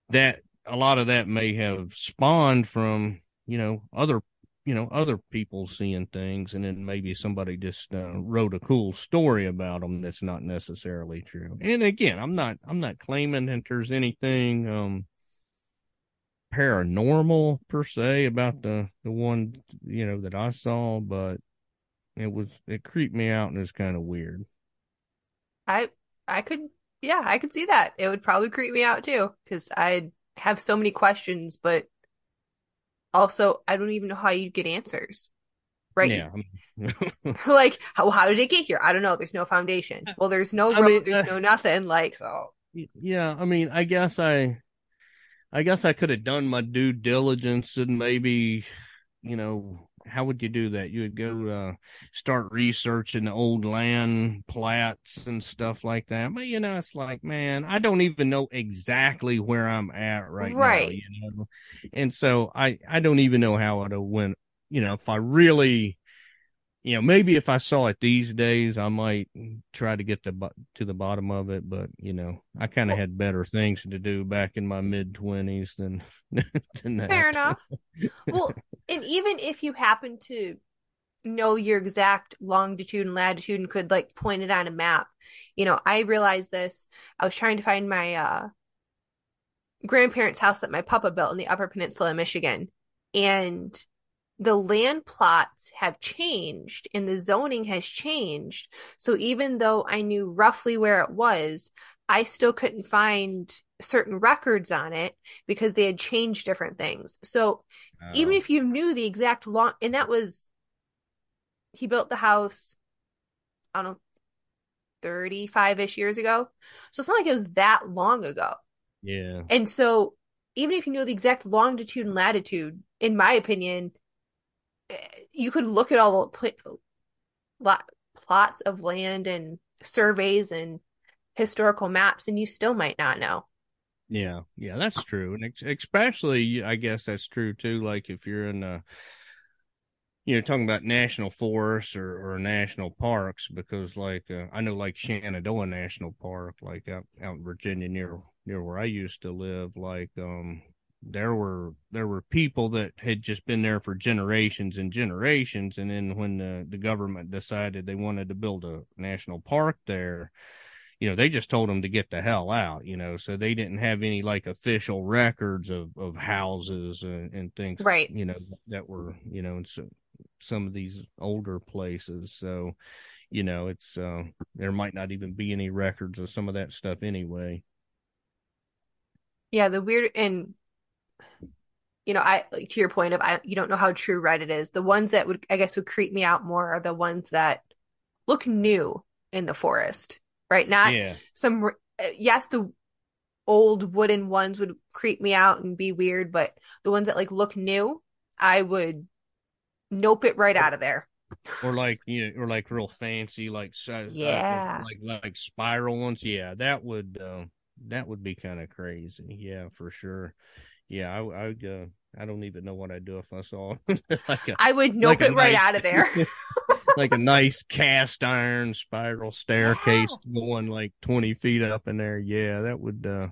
[SPEAKER 2] that a lot of that may have spawned from, you know, other, you know, other people seeing things. And then maybe somebody just uh, wrote a cool story about them that's not necessarily true. And again, I'm not, I'm not claiming that there's anything, um, paranormal per se about the, the one, you know, that I saw, but it was, it creeped me out and it's kind of weird.
[SPEAKER 3] I, I could yeah, I could see that. It would probably creep me out too because I'd have so many questions, but also I don't even know how you'd get answers. Right?
[SPEAKER 2] Yeah. [LAUGHS] [LAUGHS]
[SPEAKER 3] like how how did it get here? I don't know. There's no foundation. Well, there's no
[SPEAKER 2] I
[SPEAKER 3] road,
[SPEAKER 2] mean,
[SPEAKER 3] there's
[SPEAKER 2] uh,
[SPEAKER 3] no nothing. Like so
[SPEAKER 2] yeah, I mean, I guess I, I guess I could have done my due diligence and maybe, you know, how would you do that? You would go uh, start researching the old land plats and stuff like that. But you know, it's like, man, I don't even know exactly where I'm at right, now.
[SPEAKER 3] Right.
[SPEAKER 2] You know, and so I I don't even know how it went. You know, if I really, you know, maybe if I saw it these days, I might try to get the to the bottom of it. But you know, I kind of had better things to do back in my mid twenties than [LAUGHS] than that.
[SPEAKER 3] fair enough. well, and even if you happen to know your exact longitude and latitude and could like point it on a map, you know, I realized this. I was trying to find my uh grandparents' house that my papa built in the Upper Peninsula of Michigan, and the land plots have changed and the zoning has changed. So even though I knew roughly where it was, I still couldn't find certain records on it because they had changed different things. So even
[SPEAKER 2] Oh,
[SPEAKER 3] if you knew the exact long, and that was, he built the house, I don't know, 35 ish years ago. So it's not like it was that long ago.
[SPEAKER 2] yeah,
[SPEAKER 3] And so even if you know the exact longitude and latitude, in my opinion, you could look at all the pl- lot, plots of land and surveys and historical maps, and you still might not know.
[SPEAKER 2] yeah, yeah. That's true, and especially, I guess that's true too. Like if you're in a you know, talking about national forests or, or national parks, because like uh, I know like Shenandoah National Park, like out out in Virginia near near where I used to live, like um there were there were people that had just been there for generations and generations, and then when the the government decided they wanted to build a national park there, you know, they just told them to get the hell out, you know, so they didn't have any like official records of of houses and, and things,
[SPEAKER 3] Right.
[SPEAKER 2] you know, that were you know, and so some of these older places. So, you know, it's uh there might not even be any records of some of that stuff anyway.
[SPEAKER 3] Yeah, the weird and you know, I like to your point of I you don't know how true Reddit is. The ones that would I guess would creep me out more are the ones that look new in the forest, right? Not
[SPEAKER 2] yeah.
[SPEAKER 3] some uh, yes, the old wooden ones would creep me out and be weird, but the ones that like look new, I would nope it right out of there.
[SPEAKER 2] Or like you know, or like real fancy like size
[SPEAKER 3] Yeah.
[SPEAKER 2] like like spiral ones. Yeah, that would uh, that would be kind of crazy. Yeah, for sure. Yeah, I I would, uh, I don't even know what I'd do if I saw [LAUGHS] like a
[SPEAKER 3] I would nope
[SPEAKER 2] like
[SPEAKER 3] it right
[SPEAKER 2] nice-
[SPEAKER 3] out of there. [LAUGHS]
[SPEAKER 2] like a [LAUGHS] nice cast iron spiral staircase going like 20 feet up in there. Yeah, that would, uh,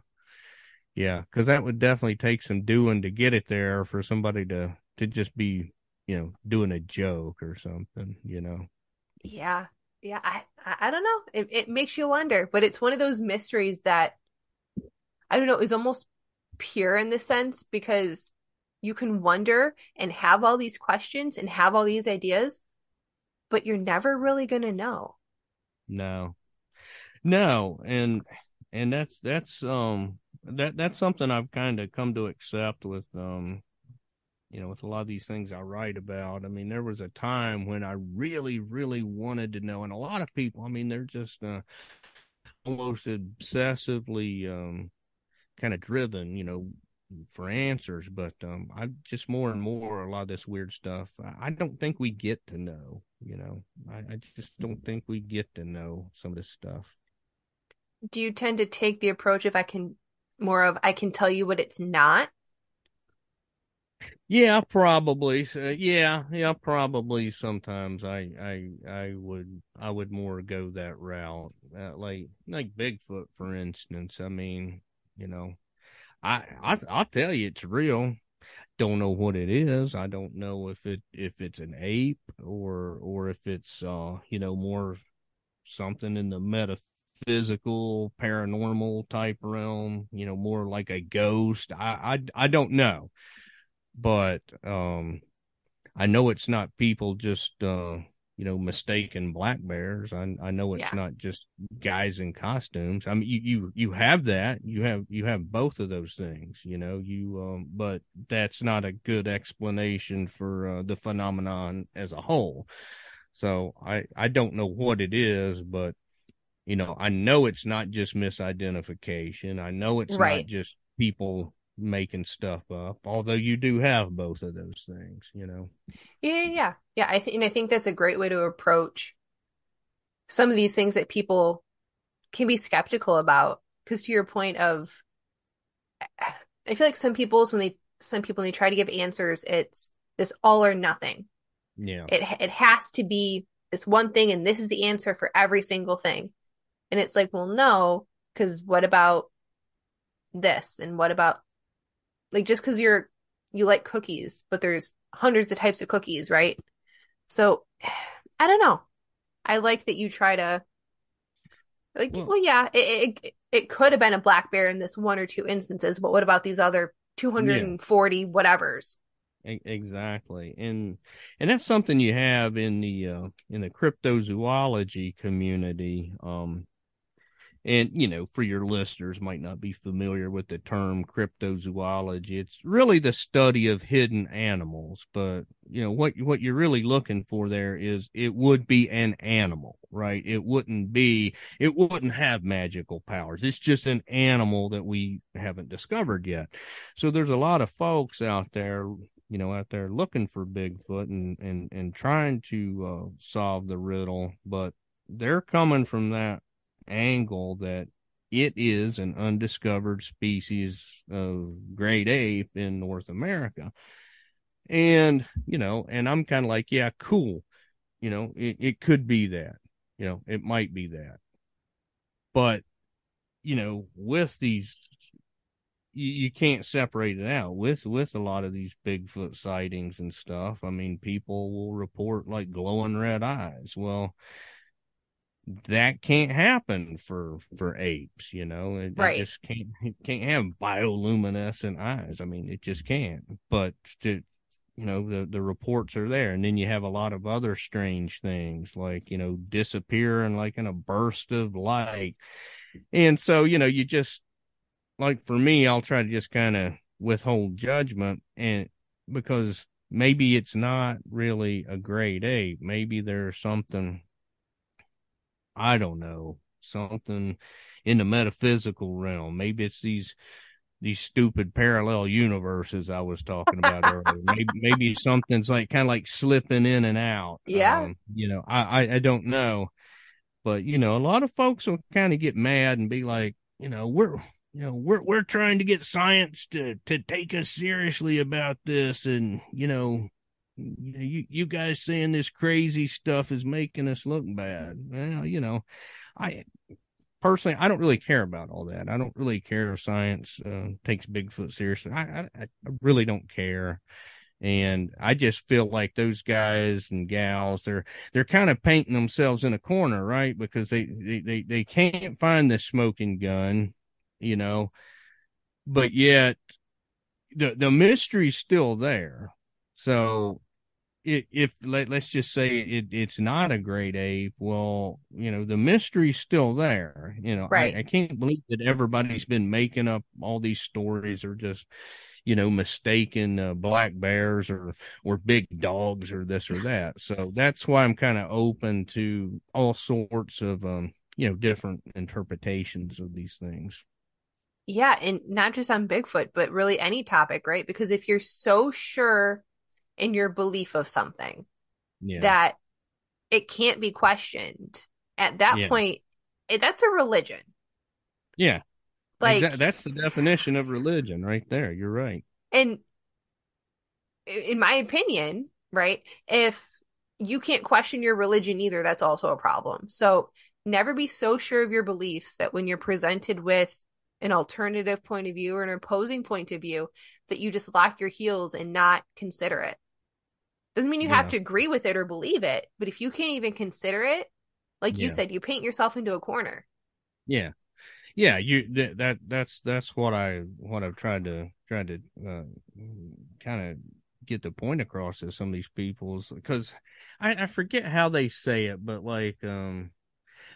[SPEAKER 2] yeah, cause that would definitely take some doing to get it there for somebody to, to just be, you know, doing a joke or something, you know?
[SPEAKER 3] Yeah. Yeah, I I I don't know. It it makes you wonder, but it's one of those mysteries that I don't know, is almost pure in the sense because you can wonder and have all these questions and have all these ideas, but you're never really gonna know.
[SPEAKER 2] No, no. And, and that's, that's, um, that, that's something I've kind of come to accept with, um, you know, with a lot of these things I write about. I mean, there was a time when I really, really wanted to know, and a lot of people, I mean, they're just uh, almost obsessively um, kind of driven, you know, for answers. But um, I just more and more a lot of this weird stuff. I, I don't think we get to know. You know, I, I just don't think we get to know some of this stuff.
[SPEAKER 3] Do you tend to take the approach if I can more of I can tell you what it's not?
[SPEAKER 2] Yeah, probably. Uh, yeah, yeah, probably. Sometimes I, I, I would, I would more go that route. Uh, like, like Bigfoot, for instance. I mean, you know, I, I, I'll tell you, it's real. Don't know what it is. I don't know if it, if it's an ape or, or if it's, uh, you know, more something in the metaphysical, paranormal type realm. You know, more like a ghost. I, I, I don't know but um I know it's not people just uh you know, mistaken black bears. I I know it's
[SPEAKER 3] Yeah.
[SPEAKER 2] not just guys in costumes. I mean, you you you have that. You have you have both of those things. You know, you um, but that's not a good explanation for uh, the phenomenon as a whole. So I I don't know what it is, but you know, I know it's not just misidentification. I know it's
[SPEAKER 3] Right.
[SPEAKER 2] not just people making stuff up, although you do have both of those things, you know.
[SPEAKER 3] Yeah, yeah, yeah. I think and I think that's a great way to approach some of these things that people can be skeptical about. Because to your point of, I feel like some people's when they some people when they try to give answers, it's this all or nothing.
[SPEAKER 2] Yeah.
[SPEAKER 3] It it has to be this one thing, and this is the answer for every single thing. And it's like, well, no, because what about this? And what about like just because you're you like cookies, but there's hundreds of types of cookies, right? So [SIGHS] I don't know. I like that you try to like,
[SPEAKER 2] Well-
[SPEAKER 3] well, yeah, it, it it could have been a black bear in this one or two instances, but what about these other 240 whatevers?
[SPEAKER 2] E- Exactly. And and that's something you have in the uh in the cryptozoology community. Um and you know, for your listeners might not be familiar with the term cryptozoology. It's really the study of hidden animals, but you know, what what you're really looking for there is it would be an animal, right? It wouldn't be it wouldn't have magical powers. It's just an animal that we haven't discovered yet. So there's a lot of folks out there you know, out there looking for Bigfoot and and and trying to uh, solve the riddle, but they're coming from that angle that it is an undiscovered species of great ape in North America. And, you know, and I'm kind of like, yeah, cool. You know, it, it could be that, you know, it might be that. But, you know, with these you, you can't separate it out with with a lot of these Bigfoot sightings and stuff. I mean, people will report like glowing red eyes. Well, that can't happen for for apes, you know. It,
[SPEAKER 3] Right.
[SPEAKER 2] it just can't it [LAUGHS] can't have bioluminescent eyes. I mean, it just can't. But to you know the the reports are there and then you have a lot of other strange things like you know disappearing like in a burst of light and so you know you just like for me, I'll try to just kind of withhold judgment and because maybe it's not really a great ape. Maybe there's something I don't know, something in the metaphysical realm. Maybe it's these these stupid parallel universes I was talking about [LAUGHS] earlier. Maybe maybe something's like kind of like slipping in and out.
[SPEAKER 3] Yeah.
[SPEAKER 2] Um, you know, I, I I don't know. But you know, a lot of folks will kind of get mad and be like, you know, we're you know, we're we're trying to get science to to take us seriously about this, and you know, you know, you you guys saying this crazy stuff is making us look bad. Well, you know, I personally I don't really care about all that. I don't really care if science uh, takes Bigfoot seriously. I, I I really don't care. And I just feel like those guys and gals, they're they're kind of painting themselves in a corner, right? Because they they they, they can't find the smoking gun, you know, but yet the the mystery's still there. So if let, let's just say it, it's not a great ape, well, you know, the mystery's still there. You know,
[SPEAKER 3] Right.
[SPEAKER 2] I, I can't believe that everybody's been making up all these stories or just, you know, mistaken uh, black bears or or big dogs or this or that. So that's why I'm kind of open to all sorts of um, you know, different interpretations of these things.
[SPEAKER 3] Yeah, and not just on Bigfoot, but really any topic, right? Because if you're so sure in your belief of something
[SPEAKER 2] Yeah.
[SPEAKER 3] that it can't be questioned, at that
[SPEAKER 2] Yeah.
[SPEAKER 3] point, it, that's a religion.
[SPEAKER 2] yeah.
[SPEAKER 3] Like,
[SPEAKER 2] Exa- that's the definition of religion right there. You're right.
[SPEAKER 3] and in my opinion, right, if you can't question your religion either, that's also a problem. So never be so sure of your beliefs that when you're presented with an alternative point of view or an opposing point of view, that you just lock your heels and not consider it. Doesn't mean you have to agree with it or believe it, but if you can't even consider it, like you
[SPEAKER 2] Yeah.
[SPEAKER 3] said, you paint yourself into a corner.
[SPEAKER 2] Yeah. Yeah, you that, that that's that's what I what I've tried to tried to uh, kind of get the point across to some of these people's because I, I forget how they say it, but like um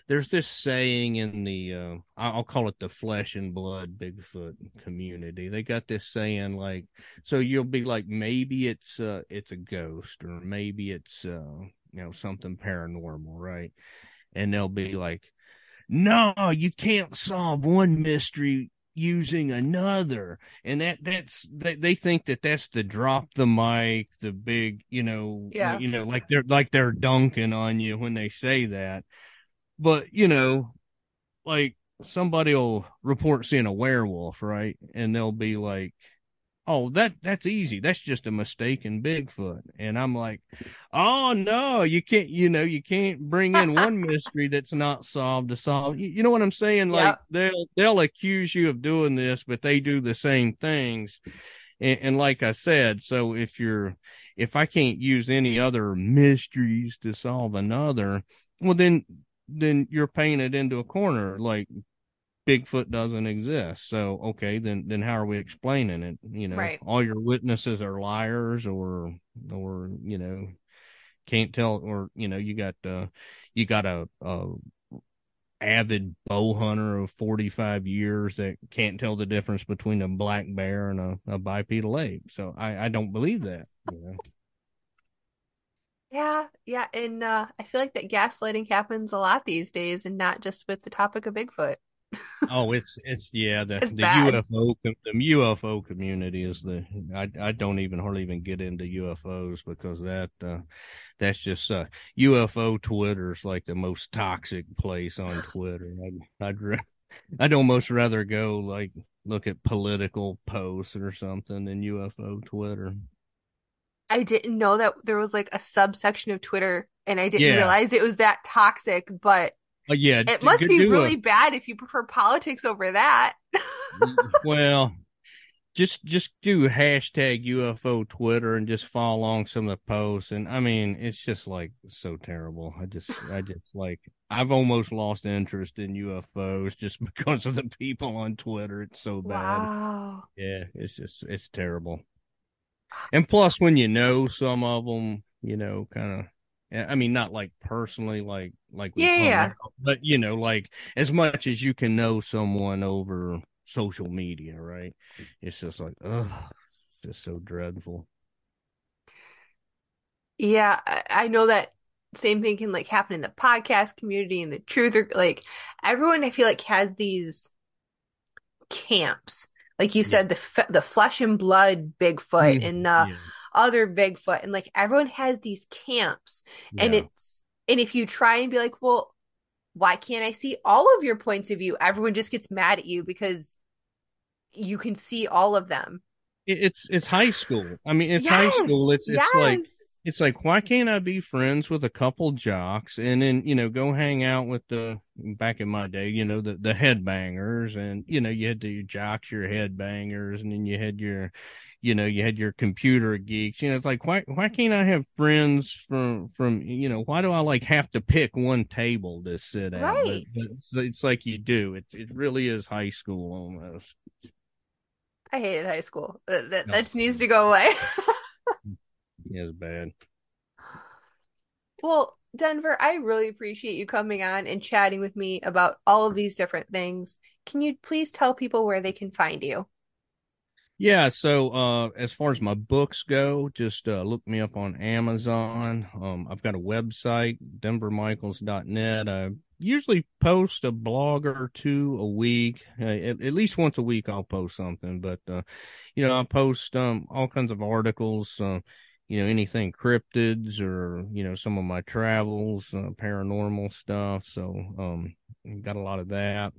[SPEAKER 2] there's this saying in the uh, I'll call it the flesh and blood Bigfoot community. They got this saying like so you'll be like maybe it's uh it's a ghost or maybe it's uh you know something paranormal, right? And they'll be like no, you can't solve one mystery using another and that that's they, they think that that's the drop the mic the big you know
[SPEAKER 3] yeah.
[SPEAKER 2] you know like they're like they're dunking on you when they say that but you know, like somebody will report seeing a werewolf, right? And they'll be like, "Oh, that that's easy. That's just a mistake in Bigfoot." And I'm like, "Oh no, you can't. You know, you can't bring in one [LAUGHS] mystery that's not solved to solve. You, you know what I'm saying? Like
[SPEAKER 3] Yep.
[SPEAKER 2] they'll they'll accuse you of doing this, but they do the same things." And, and like I said, so if you're if I can't use any other mysteries to solve another, well then then you're painted into a corner like Bigfoot doesn't exist. So okay, then then how are we explaining it? You know,
[SPEAKER 3] Right.
[SPEAKER 2] all your witnesses are liars, or or you know, can't tell, or you know, you got uh, you got a, a avid bow hunter of 45 years that can't tell the difference between a black bear and a, a bipedal ape. So I I don't believe that. You know?
[SPEAKER 3] Yeah, yeah, and uh, I feel like that gaslighting happens a lot these days, and not just with the topic of Bigfoot.
[SPEAKER 2] Oh, it's it's yeah the
[SPEAKER 3] It's
[SPEAKER 2] the
[SPEAKER 3] bad.
[SPEAKER 2] UFO the UFO community is the I I don't even hardly even get into UFOs because that uh that's just uh UFO Twitter's like the most toxic place on [LAUGHS] Twitter. I'd I'd I'd almost rather go like look at political posts or something than UFO Twitter.
[SPEAKER 3] I didn't know that there was like a subsection of Twitter, and I didn't
[SPEAKER 2] Yeah.
[SPEAKER 3] realize it was that toxic, but
[SPEAKER 2] But yeah,
[SPEAKER 3] it must be
[SPEAKER 2] a-
[SPEAKER 3] really bad if you prefer politics over that. [LAUGHS]
[SPEAKER 2] well, just just do hashtag UFO Twitter and just follow along some of the posts. And I mean, it's just like so terrible. I just I just like I've almost lost interest in UFOs just [LAUGHS] because of the people on Twitter. It's so bad.
[SPEAKER 3] Wow.
[SPEAKER 2] Yeah, it's just it's terrible. And plus, when you know some of them, you know, kind of. Eh, I mean, not like personally, like like we
[SPEAKER 3] Yeah, yeah.
[SPEAKER 2] out, but you know, like as much as you can know someone over social media, right? It's just like, oh, just so dreadful.
[SPEAKER 3] Yeah, I, I know that same thing can like happen in the podcast community and the truth or like everyone I feel like has these camps. Like you
[SPEAKER 2] Yeah.
[SPEAKER 3] said, the f the flesh and blood Bigfoot mm-hmm. and the
[SPEAKER 2] yeah,
[SPEAKER 3] other Bigfoot, and like everyone has these camps, and it's and if you try and be like, well, why can't I see all of your points of view? Everyone just gets mad at you because you can see all of them.
[SPEAKER 2] It's it's high school. I mean, it's high school. It's it's like
[SPEAKER 3] yes.
[SPEAKER 2] It's like why can't I be friends with a couple jocks and then you know go hang out with the back in my day you know the the headbangers and you know you had your jocks your headbangers and then you had your you know you had your computer geeks you know it's like why why can't I have friends from from you know why do I like have to pick one table to sit at
[SPEAKER 3] Right.
[SPEAKER 2] but, but it's, it's like you do it it really is high school almost
[SPEAKER 3] I hated high school. That, that,
[SPEAKER 2] No.
[SPEAKER 3] that oh, just needs to go away. [LAUGHS]
[SPEAKER 2] yeah, it's bad
[SPEAKER 3] Well, Denver, I really appreciate you coming on and chatting with me about all of these different things. Can you please tell people where they can find you?
[SPEAKER 2] Yeah, so uh as far as my books go, just uh look me up on Amazon. Um I've got a website, denvermichaels.net. I usually post a blog or two a week. Uh, at, at least once a week I'll post something, but uh you know, I post um all kinds of articles, uh you know, anything cryptids or, you know, some of my travels, uh, paranormal stuff. So, um got a lot of that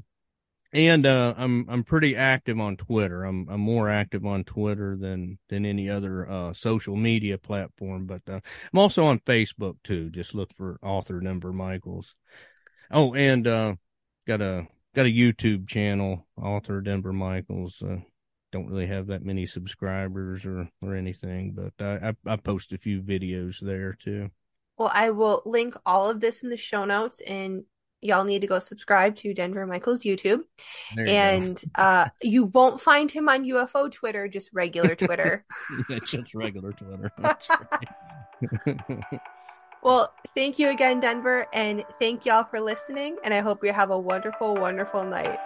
[SPEAKER 2] and uh, I'm I'm pretty active on Twitter. I'm I'm more active on Twitter than than any other uh, social media platform. But uh, I'm also on Facebook too. Just look for author Denver Michaels. Oh, and uh, got a got a YouTube channel, author Denver Michaels. Don't really have that many subscribers or or anything, but I I, I post a few videos there too.
[SPEAKER 3] Well, I will link all of this in the show notes and y'all need to go subscribe to Denver Michaels' YouTube.
[SPEAKER 2] You
[SPEAKER 3] And uh, you won't find him on UFO Twitter, just regular Twitter. [LAUGHS]
[SPEAKER 2] just regular Twitter. [LAUGHS] Right. [LAUGHS]
[SPEAKER 3] well, thank you again, Denver, and thank y'all for listening. And I hope you have a wonderful, wonderful night.